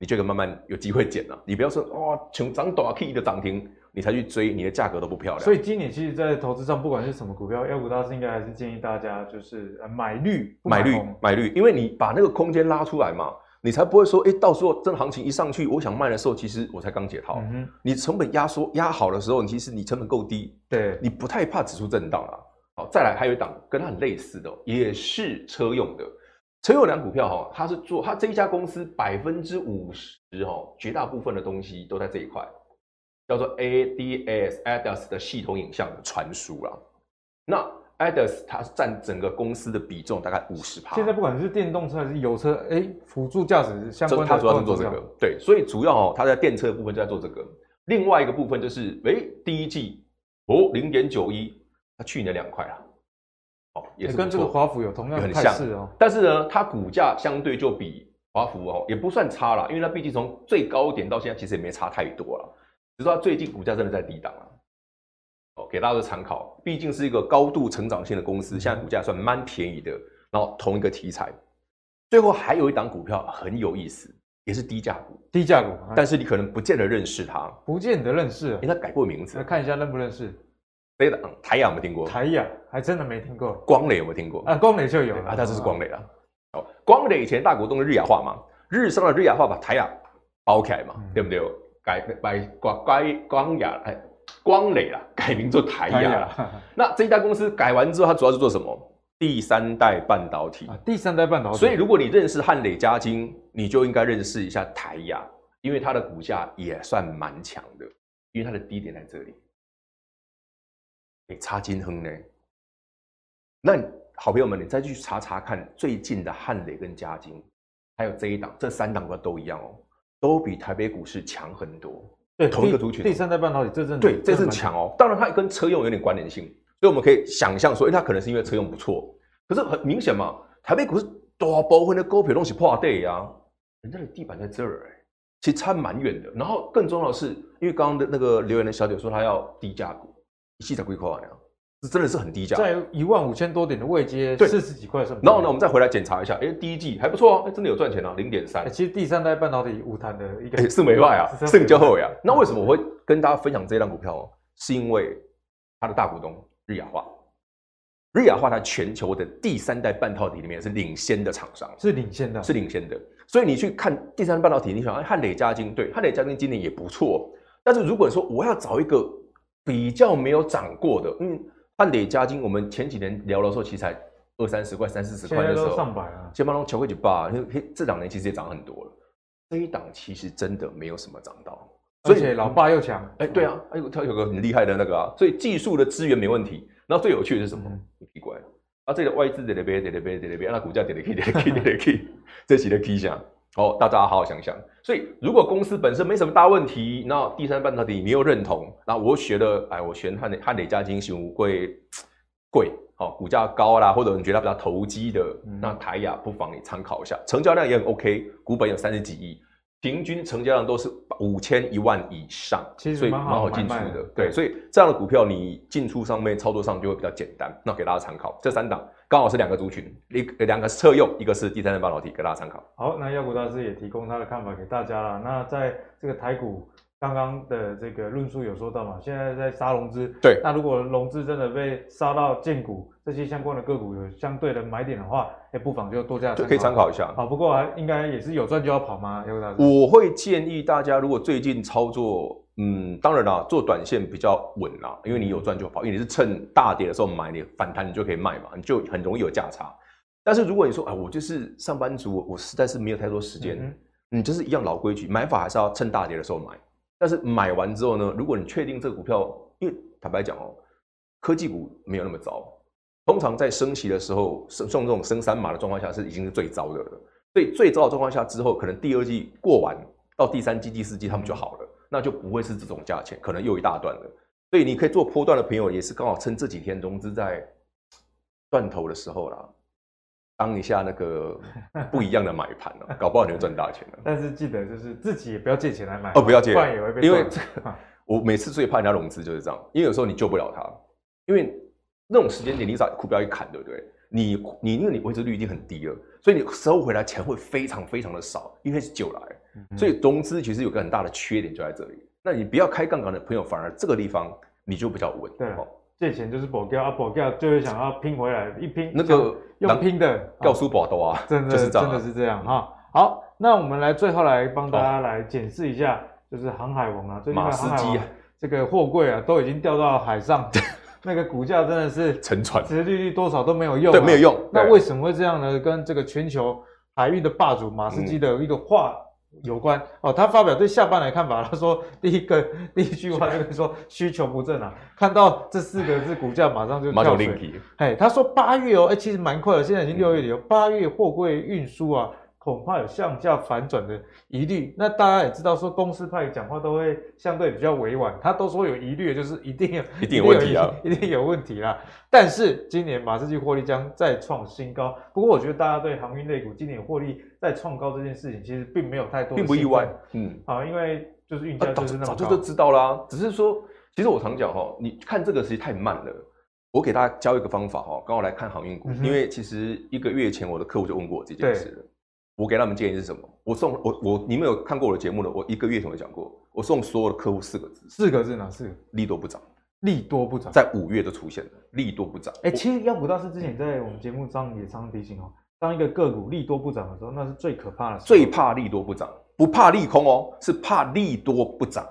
[SPEAKER 3] 你就可以慢慢有机会捡了。你不要说哇，穷涨多少 K 的涨停，你才去追，你的价格都不漂亮。
[SPEAKER 1] 所以今年其实，在投资上，不管是什么股票，妖股大师应该还是建议大家就是买绿，
[SPEAKER 3] 买绿，买绿，因为你把那个空间拉出来嘛，你才不会说，哎、欸，到时候真行情一上去，我想卖的时候，其实我才刚解套。嗯、哼你成本压缩压好的时候，你其实你成本够低，对，你不太怕指数震荡了。好，再来还有一档跟它很类似的，也是车用的。车用两股票哈，他是做他这一家公司百分之五十哈，绝大部分的东西都在这一块，叫做 ADAS ADAS 的系统影像的传输啦。那 ADAS 它占整个公司的比重大概五十趴。
[SPEAKER 1] 现在不管是电动车还是油车，哎，辅助驾驶相关的，
[SPEAKER 3] 它主要是做这个。对，所以主要哦，它在电车的部分就在做这个。另外一个部分就是，哎，第一季哦零点九一，它去年两块啊。也是
[SPEAKER 1] 跟这个华府有同样的态势哦，
[SPEAKER 3] 但是呢，它股价相对就比华府哦也不算差了，因为它毕竟从最高点到现在其实也没差太多了，只是它最近股价真的在低档了。哦，给大家的参考，毕竟是一个高度成长性的公司，现在股价算蛮便宜的。然后同一个题材，最后还有一档股票很有意思，也是低价股，
[SPEAKER 1] 低价股，
[SPEAKER 3] 但是你可能不见得认识它，
[SPEAKER 1] 不见得认识，
[SPEAKER 3] 因为它改过名字，
[SPEAKER 1] 来看一下认不
[SPEAKER 3] 认识。台亚有没有听过？
[SPEAKER 1] 台亚还真的没听过。
[SPEAKER 3] 光磊有没有听过？
[SPEAKER 1] 啊，光磊就有
[SPEAKER 3] 啊，他就是光磊了。哦，光磊以前大股东的日亚化嘛，日商的日亚化把台亚包起来嘛，对不对？改把光光光亚哎，光磊了，改名做台亚了。那这家公司改完之后，它主要是做什么？第三代半导体啊。
[SPEAKER 1] 第三代半导体。
[SPEAKER 3] 所以如果你认识汉磊嘉晶，你就应该认识一下台亚，因为它的股价也算蛮强的。因为它的低点在这里。哎，差金亨呢？那好朋友们，你再去查查看最近的汉磊跟嘉金，还有这一档，这三档都一样哦，都比台北股市强很多。
[SPEAKER 1] 对，
[SPEAKER 3] 同一个族群，
[SPEAKER 1] 第三代半导体这阵
[SPEAKER 3] 对，这阵强哦。当然，它跟车用有点关联性，所以我们可以想象说，哎，它可能是因为车用不错。可是很明显嘛，台北股市大部分的股票都是破底呀，人家的地板在这儿，哎，其实差蛮远的。然后更重要的是，因为刚刚的那个留言的小姐说她要低价股，一细才贵块啊，这真的是很低价，
[SPEAKER 1] 在一万五千多点的位阶，四十几块是。
[SPEAKER 3] 然后呢，我们再回来检查一下，哎，第一季还不错啊，真的有赚钱啊，零点三。
[SPEAKER 1] 其实第三代半导体无谈的一个，
[SPEAKER 3] 是没坏啊，是较后呀。那为什么我会跟大家分享这档股票哦？是因为它的大股东日亚化。日亚化它全球的第三代半导体里面是领先的厂商，
[SPEAKER 1] 是领先的，
[SPEAKER 3] 是领先的。所以你去看第三代半导体，你想汉磊嘉晶，对，汉磊嘉晶今年也不错。但是如果说我要找一个比较没有涨过的，嗯，汉磊加金，我们前几年聊的时候，其实才二三十块、三四十块的时候，
[SPEAKER 1] 上百啊，
[SPEAKER 3] 先把它调回去吧。因为这两年其实也涨很多了，这一档其实真的没有什么涨到。
[SPEAKER 1] 所以老爸又强，
[SPEAKER 3] 哎、欸，对啊，哎，他有个很厉害的那个啊，所以技术的资源没问题。然后最有趣的是什么？奇怪，啊，这个外资跌了跌，跌了跌，跌了跌，那股价跌了 K，跌了 K，跌了 K，这几个 K 想，哦，大家好好想想。所以如果公司本身没什么大问题，那第三半导体你又认同，那我学了，哎，我选汉磊汉磊加晶型贵贵，好、哦，股价高啦，或者你觉得它比较投机的，嗯、那台雅不妨你参考一下，成交量也很 OK，股本有三十几亿。平均成交量都是五千一万以上，
[SPEAKER 1] 其实
[SPEAKER 3] 所以蛮好进出的。对，所以这样的股票你进出上面操作上就会比较简单。那给大家参考，这三档刚好是两个族群，一两个是车用，一个是第三代半导体，给大家参考。
[SPEAKER 1] 好，那妖股大师也提供他的看法给大家了。那在这个台股。刚刚的这个论述有说到嘛，现在在杀融资，
[SPEAKER 3] 对，
[SPEAKER 1] 那如果融资真的被杀到见股，这些相关的个股有相对的买点的话，哎，不妨就多加
[SPEAKER 3] 可以参考一下。
[SPEAKER 1] 好，不过还应该也是有赚就要跑吗？
[SPEAKER 3] 我会建议大家，如果最近操作，嗯，当然啦，做短线比较稳啦，因为你有赚就跑，因为你是趁大跌的时候买，你反弹你就可以卖嘛，你就很容易有价差。但是如果你说，啊，我就是上班族，我实在是没有太多时间，嗯，你就是一样老规矩，买法还是要趁大跌的时候买。但是买完之后呢，如果你确定这个股票，因为坦白讲哦，科技股没有那么糟，通常在升息的时候，升这种升三码的状况下是已经是最糟的了。所以最糟的状况下之后，可能第二季过完到第三季、第四季他们就好了，那就不会是这种价钱，可能又一大段了。所以你可以做波段的朋友，也是刚好趁这几天融资在断头的时候啦。当一下那个不一样的买盘了，搞不好你会赚大钱了。
[SPEAKER 1] 但是记得就是自己也不要借钱来买
[SPEAKER 3] 哦，不要借，因为
[SPEAKER 1] 这
[SPEAKER 3] 个我每次最怕人家融资就是这样，因为有时候你救不了他，因为那种时间点你把股票一砍，对不对？你你因为你维持率已经很低了，所以你收回来钱会非常非常的少，因为是救来，所以融资其实有个很大的缺点就在这里。那你不要开杠杆的朋友，反而这个地方你就比较稳。
[SPEAKER 1] 对。借钱就是保掉啊，保掉就是想要拼回来，一拼
[SPEAKER 3] 那个
[SPEAKER 1] 用拼的，
[SPEAKER 3] 告诉保多啊，
[SPEAKER 1] 真的就是真的是这样哈。好，那我们来最后来帮大家来检视一下，就是航海王啊，最近航海王这个货柜啊都已经掉到海上，那个股价真的是
[SPEAKER 3] 沉船，
[SPEAKER 1] 殖利率多少都没有用，
[SPEAKER 3] 对，没有用。
[SPEAKER 1] 那为什么会这样呢？跟这个全球海运的霸主马士基的一个话。有关哦，他发表对下半年的看法，他说第一个第一句话就是说需求不振啊，看到这四个字，股价马上就跳水。哎，他说八月哦，哎，其实蛮快的，现在已经六月底了，八月货柜运输啊。恐怕有向下反转的疑虑。那大家也知道，说公司派讲话都会相对比较委婉，他都说有疑虑，就是一定有
[SPEAKER 3] 一定有问题啊，
[SPEAKER 1] 一定有问题啦。但是今年马士基获利将再创新高。不过我觉得大家对航运类股今年获利再创高这件事情，其实并没有太多，
[SPEAKER 3] 并不意外。嗯，
[SPEAKER 1] 啊，因为就是运价就是那么高，
[SPEAKER 3] 早就都知道啦。只是说，其实我常讲哈，你看这个其实际太慢了。我给大家教一个方法哈，刚好来看航运股，嗯、因为其实一个月前我的客户就问过我这件事了。我给他们建议是什么？我送我我你们有看过我的节目的？我一个月前有讲过，我送所有的客户四个字，
[SPEAKER 1] 四个字哪四个？
[SPEAKER 3] 利多不涨，
[SPEAKER 1] 利多不涨，
[SPEAKER 3] 在五月都出现了，利多不涨。
[SPEAKER 1] 哎、欸，其实妖股大师之前在我们节目上也常常提醒哦，当一个个股利多不涨的时候，那是最可怕的。
[SPEAKER 3] 最怕利多不涨，不怕利空哦，是怕利多不涨。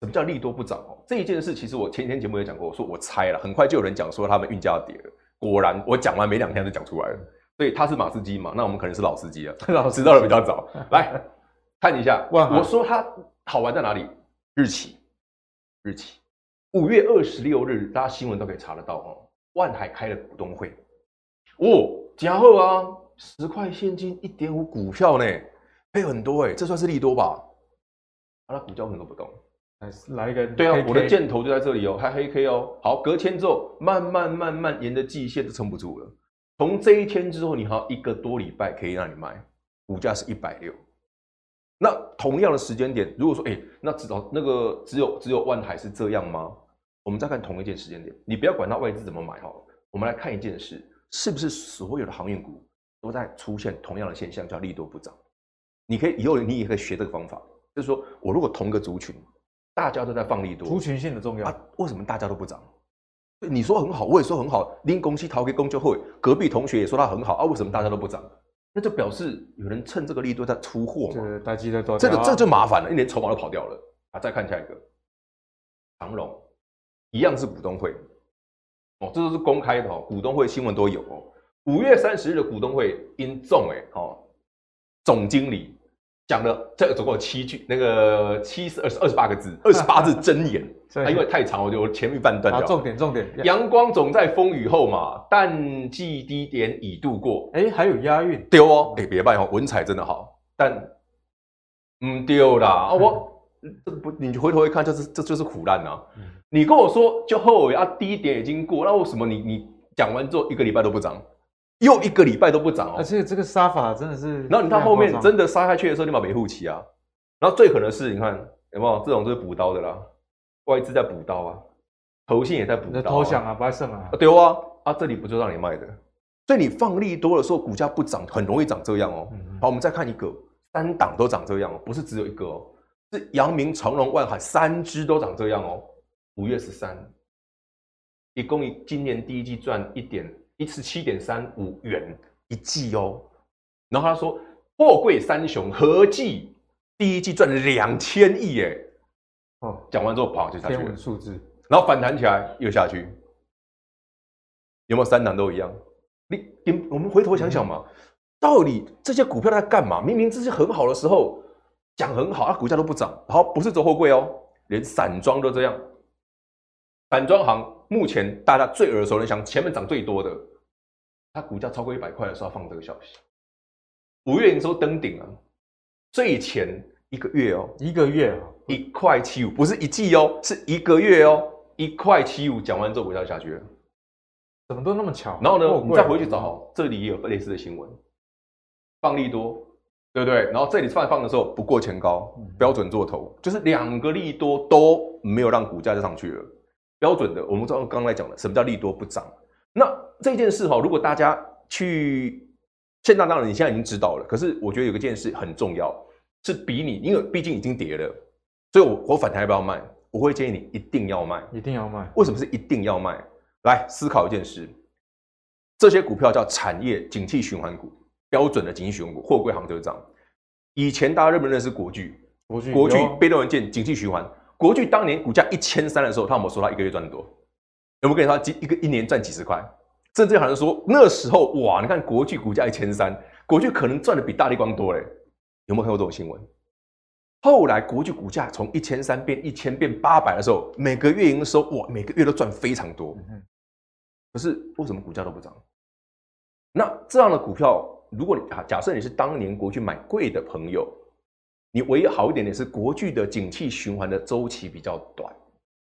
[SPEAKER 3] 什么叫利多不涨哦？这一件事其实我前天节目也讲过，我说我猜了，很快就有人讲说他们运价要跌了。果然，我讲完没两天就讲出来了。所以他是马士基嘛？那我们可能是老司机了，老知道的比较早。来看一下，我说它好玩在哪里？日期，日期，五月二十六日，大家新闻都可以查得到哦。万海开了股东会，哦，加厚啊，十块现金一点五股票呢，配很多哎，这算是利多吧？啊，那股价为什么不动？
[SPEAKER 1] 来来一个，
[SPEAKER 3] 对啊，我的箭头就在这里哦，还黑 K 哦。好，隔天之后，慢慢慢慢沿着季线都撑不住了。从这一天之后，你还有一个多礼拜可以让你卖，股价是一百六。那同样的时间点，如果说，哎，那至少那个只有只有万海是这样吗？我们再看同一件时间点，你不要管它外资怎么买哈，我们来看一件事，是不是所有的航运股都在出现同样的现象，叫利多不涨？你可以以后你也可以学这个方法，就是说我如果同个族群，大家都在放利多，
[SPEAKER 1] 族群性的重要啊，
[SPEAKER 3] 为什么大家都不涨？你说很好，我也说很好，拎公司逃给公就会，隔壁同学也说他很好啊，为什么大家都不涨？那就表示有人趁这个利多在出货嘛，
[SPEAKER 1] 这大机在多，
[SPEAKER 3] 这个这就麻烦了，一连筹码都跑掉了啊！再看下一个，长荣。一样是股东会哦，这都是公开的哦，股东会新闻都有哦。五月三十日的股东会，因众哎哦，总经理讲了这个总共有七句，那个七十二十二十八个字，二十八字真言。啊，因为太长，我就前面半段掉。
[SPEAKER 1] 重点重点，
[SPEAKER 3] 阳光总在风雨后嘛，淡季低点已度过。
[SPEAKER 1] 哎，还有押韵，
[SPEAKER 3] 丢哦，哎，别办哦，文采真的好，但唔丢啦啊！我这不，你回头一看，就是这就是苦难呐。你跟我说就后悔啊，低点已经过，那为什么你你讲完之后一个礼拜都不涨，又一个礼拜都不涨哦？
[SPEAKER 1] 而且这个杀法真的是，
[SPEAKER 3] 然后你到后面真的杀下去的时候，你把维护起啊。然后最可能的是，你看有没有这种就是补刀的啦，外资在补刀啊，投信也在补刀，
[SPEAKER 1] 投降啊，不爱剩啊，
[SPEAKER 3] 对啊，啊这里不就让你卖的？所以你放利多的时候，股价不涨，很容易涨这样哦。好，我们再看一个，三档都涨这样哦，不是只有一个哦，是阳明、长荣、万海三只都涨这样哦。五月十三，一共一今年第一季赚一点一次七点三五元一季哦，然后他说货柜三雄合计第一季赚了两千亿耶，哦，讲完之后跑就下去了，
[SPEAKER 1] 数字，
[SPEAKER 3] 然后反弹起来又下去，有没有三档都一样？你你我们回头想想嘛，到底这些股票在干嘛？明明这些很好的时候讲很好，啊股价都不涨，然后不是走货柜哦，连散装都这样。散装行目前大家最耳熟能详，前面涨最多的，它股价超过一百块的时候放这个消息，五月营收登顶了，最前一个月哦，
[SPEAKER 1] 一个月
[SPEAKER 3] 一块七五，不是一季哦，是一个月哦，一块七五，讲完之后股价下去了，
[SPEAKER 1] 怎么都那么巧？
[SPEAKER 3] 然后呢，我们再回去找，这里也有类似的新闻，放利多，对不对？然后这里放放的时候不过前高，标准做头，就是两个利多都没有让股价就上去了。标准的，我们刚刚才讲的，什么叫利多不涨？那这件事哈，如果大家去，现在当然你现在已经知道了，可是我觉得有一件事很重要，是比你，因为毕竟已经跌了，所以我我反弹要不要卖？我会建议你一定要卖，
[SPEAKER 1] 一定要卖。
[SPEAKER 3] 为什么是一定要卖？来思考一件事，这些股票叫产业景气循环股，标准的景气循环股，货柜行就是这样。以前大家认不认识国巨？国巨，国巨被动元件景气循环。国巨当年股价一千三的时候，他有没有说他一个月赚得多？有没有跟你说几一个一年赚几十块？甚至好像说那时候哇，你看国巨股价一千三，国巨可能赚的比大力光多嘞。有没有看过这种新闻？后来国巨股价从一千三变一千变八百的时候，每个月营收哇，每个月都赚非常多。可是为什么股价都不涨？那这样的股票，如果你假设你是当年国巨买贵的朋友。你唯一好一点点是国巨的景气循环的周期比较短，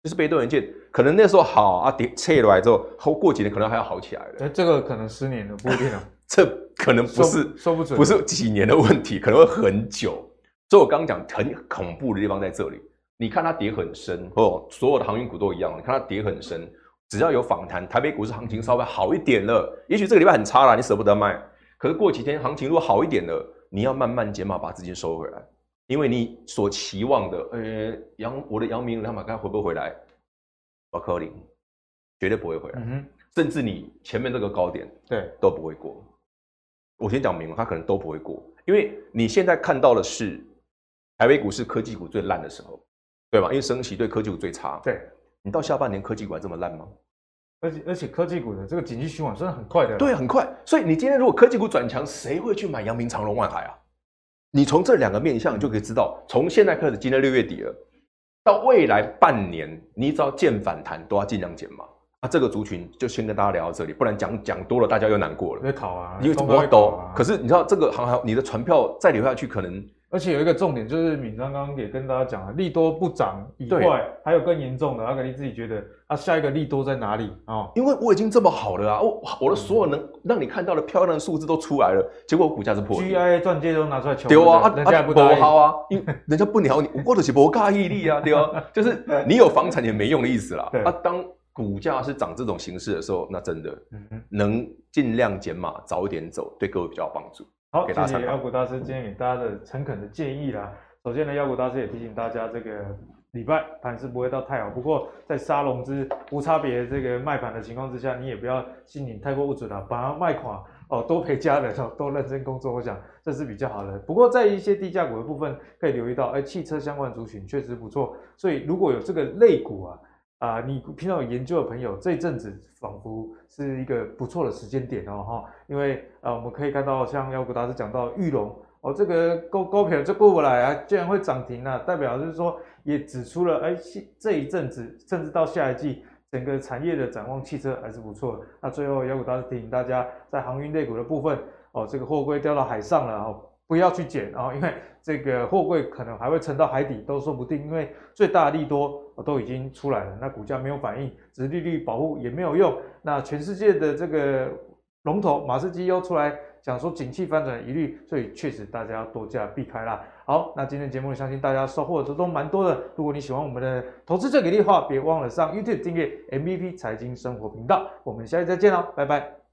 [SPEAKER 3] 就是被动元件可能那时候好啊，跌撤来之后，后过几年可能还要好起来了。
[SPEAKER 1] 那这个可能十年了，不一定啊。
[SPEAKER 3] 这可能不是
[SPEAKER 1] 说不准，
[SPEAKER 3] 不是几年的问题，可能会很久。所以我刚刚讲很恐怖的地方在这里，你看它跌很深哦，所有的航运股都一样，你看它跌很深，只要有反弹，台北股市行情稍微好一点了，也许这个礼拜很差了，你舍不得卖，可是过几天行情如果好一点了，你要慢慢减码把资金收回来。因为你所期望的，呃，杨我的杨明两百块回不回来？我扣零，绝对不会回来。嗯哼，甚至你前面这个高点，对，都不会过。我先讲明了，他可能都不会过，因为你现在看到的是台北股市科技股最烂的时候，对吧？因为升息对科技股最差。对，你到下半年科技股还这么烂吗？
[SPEAKER 1] 而且而且科技股的这个景气循环真的很快的。
[SPEAKER 3] 对，很快。所以你今天如果科技股转强，谁会去买阳明、长隆、万海啊？你从这两个面向就可以知道，从现在开始，今天六月底了，到未来半年，你只要见反弹都要尽量减嘛。啊，这个族群就先跟大家聊到这里，不然讲讲多了，大家又难过了。
[SPEAKER 1] 会考啊，
[SPEAKER 3] 因为我懂。可是你知道这个行行，你的船票再留下去，可能
[SPEAKER 1] 而且有一个重点就是，敏章刚刚也跟大家讲了，利多不涨以外，还有更严重的，阿格力自己觉得啊，下一个利多在哪里啊？哦、
[SPEAKER 3] 因为我已经这么好了啊，我我的所有能让你看到的漂亮的数字都出来了，结果股价是破。
[SPEAKER 1] GIA 钻戒都拿出来求，
[SPEAKER 3] 对啊，
[SPEAKER 1] 人家不不
[SPEAKER 3] 好啊，因为人家不鸟你，我的是不卡毅力啊，对啊，就是你有房产也没用的意思啦。对啊，当。股价是涨这种形式的时候，那真的能尽量减码，早一点走，对各位比较有帮助。
[SPEAKER 1] 好，谢谢妖股大师今天给大家的诚恳的建议啦。首先呢，妖股大师也提醒大家，这个礼拜盘是不会到太好。不过在沙龙之无差别这个卖盘的情况之下，你也不要心里太过不准了，把它卖垮哦，多陪家人哦，多认真工作，我想这是比较好的。不过在一些低价股的部分，可以留意到，哎，汽车相关族群确实不错。所以如果有这个类股啊。啊，你平常有研究的朋友，这一阵子仿佛是一个不错的时间点哦，哈，因为啊，我们可以看到像妖股大师讲到裕隆哦，这个高高票就过不来啊，居然会涨停啊，代表就是说也指出了，哎，这一阵子甚至到下一季，整个产业的展望，汽车还是不错。那最后妖股大师提醒大家，在航运类股的部分，哦，这个货柜掉到海上了哦。不要去捡啊，因为这个货柜可能还会沉到海底都说不定。因为最大的利多都已经出来了，那股价没有反应，殖利率保护也没有用。那全世界的这个龙头马士基又出来讲说景气反转疑虑，所以确实大家要多加避开啦。好，那今天节目相信大家收获都都蛮多的。如果你喜欢我们的投资最给力的话，别忘了上 YouTube 订阅 MVP 财经生活频道。我们下期再见喽，拜拜。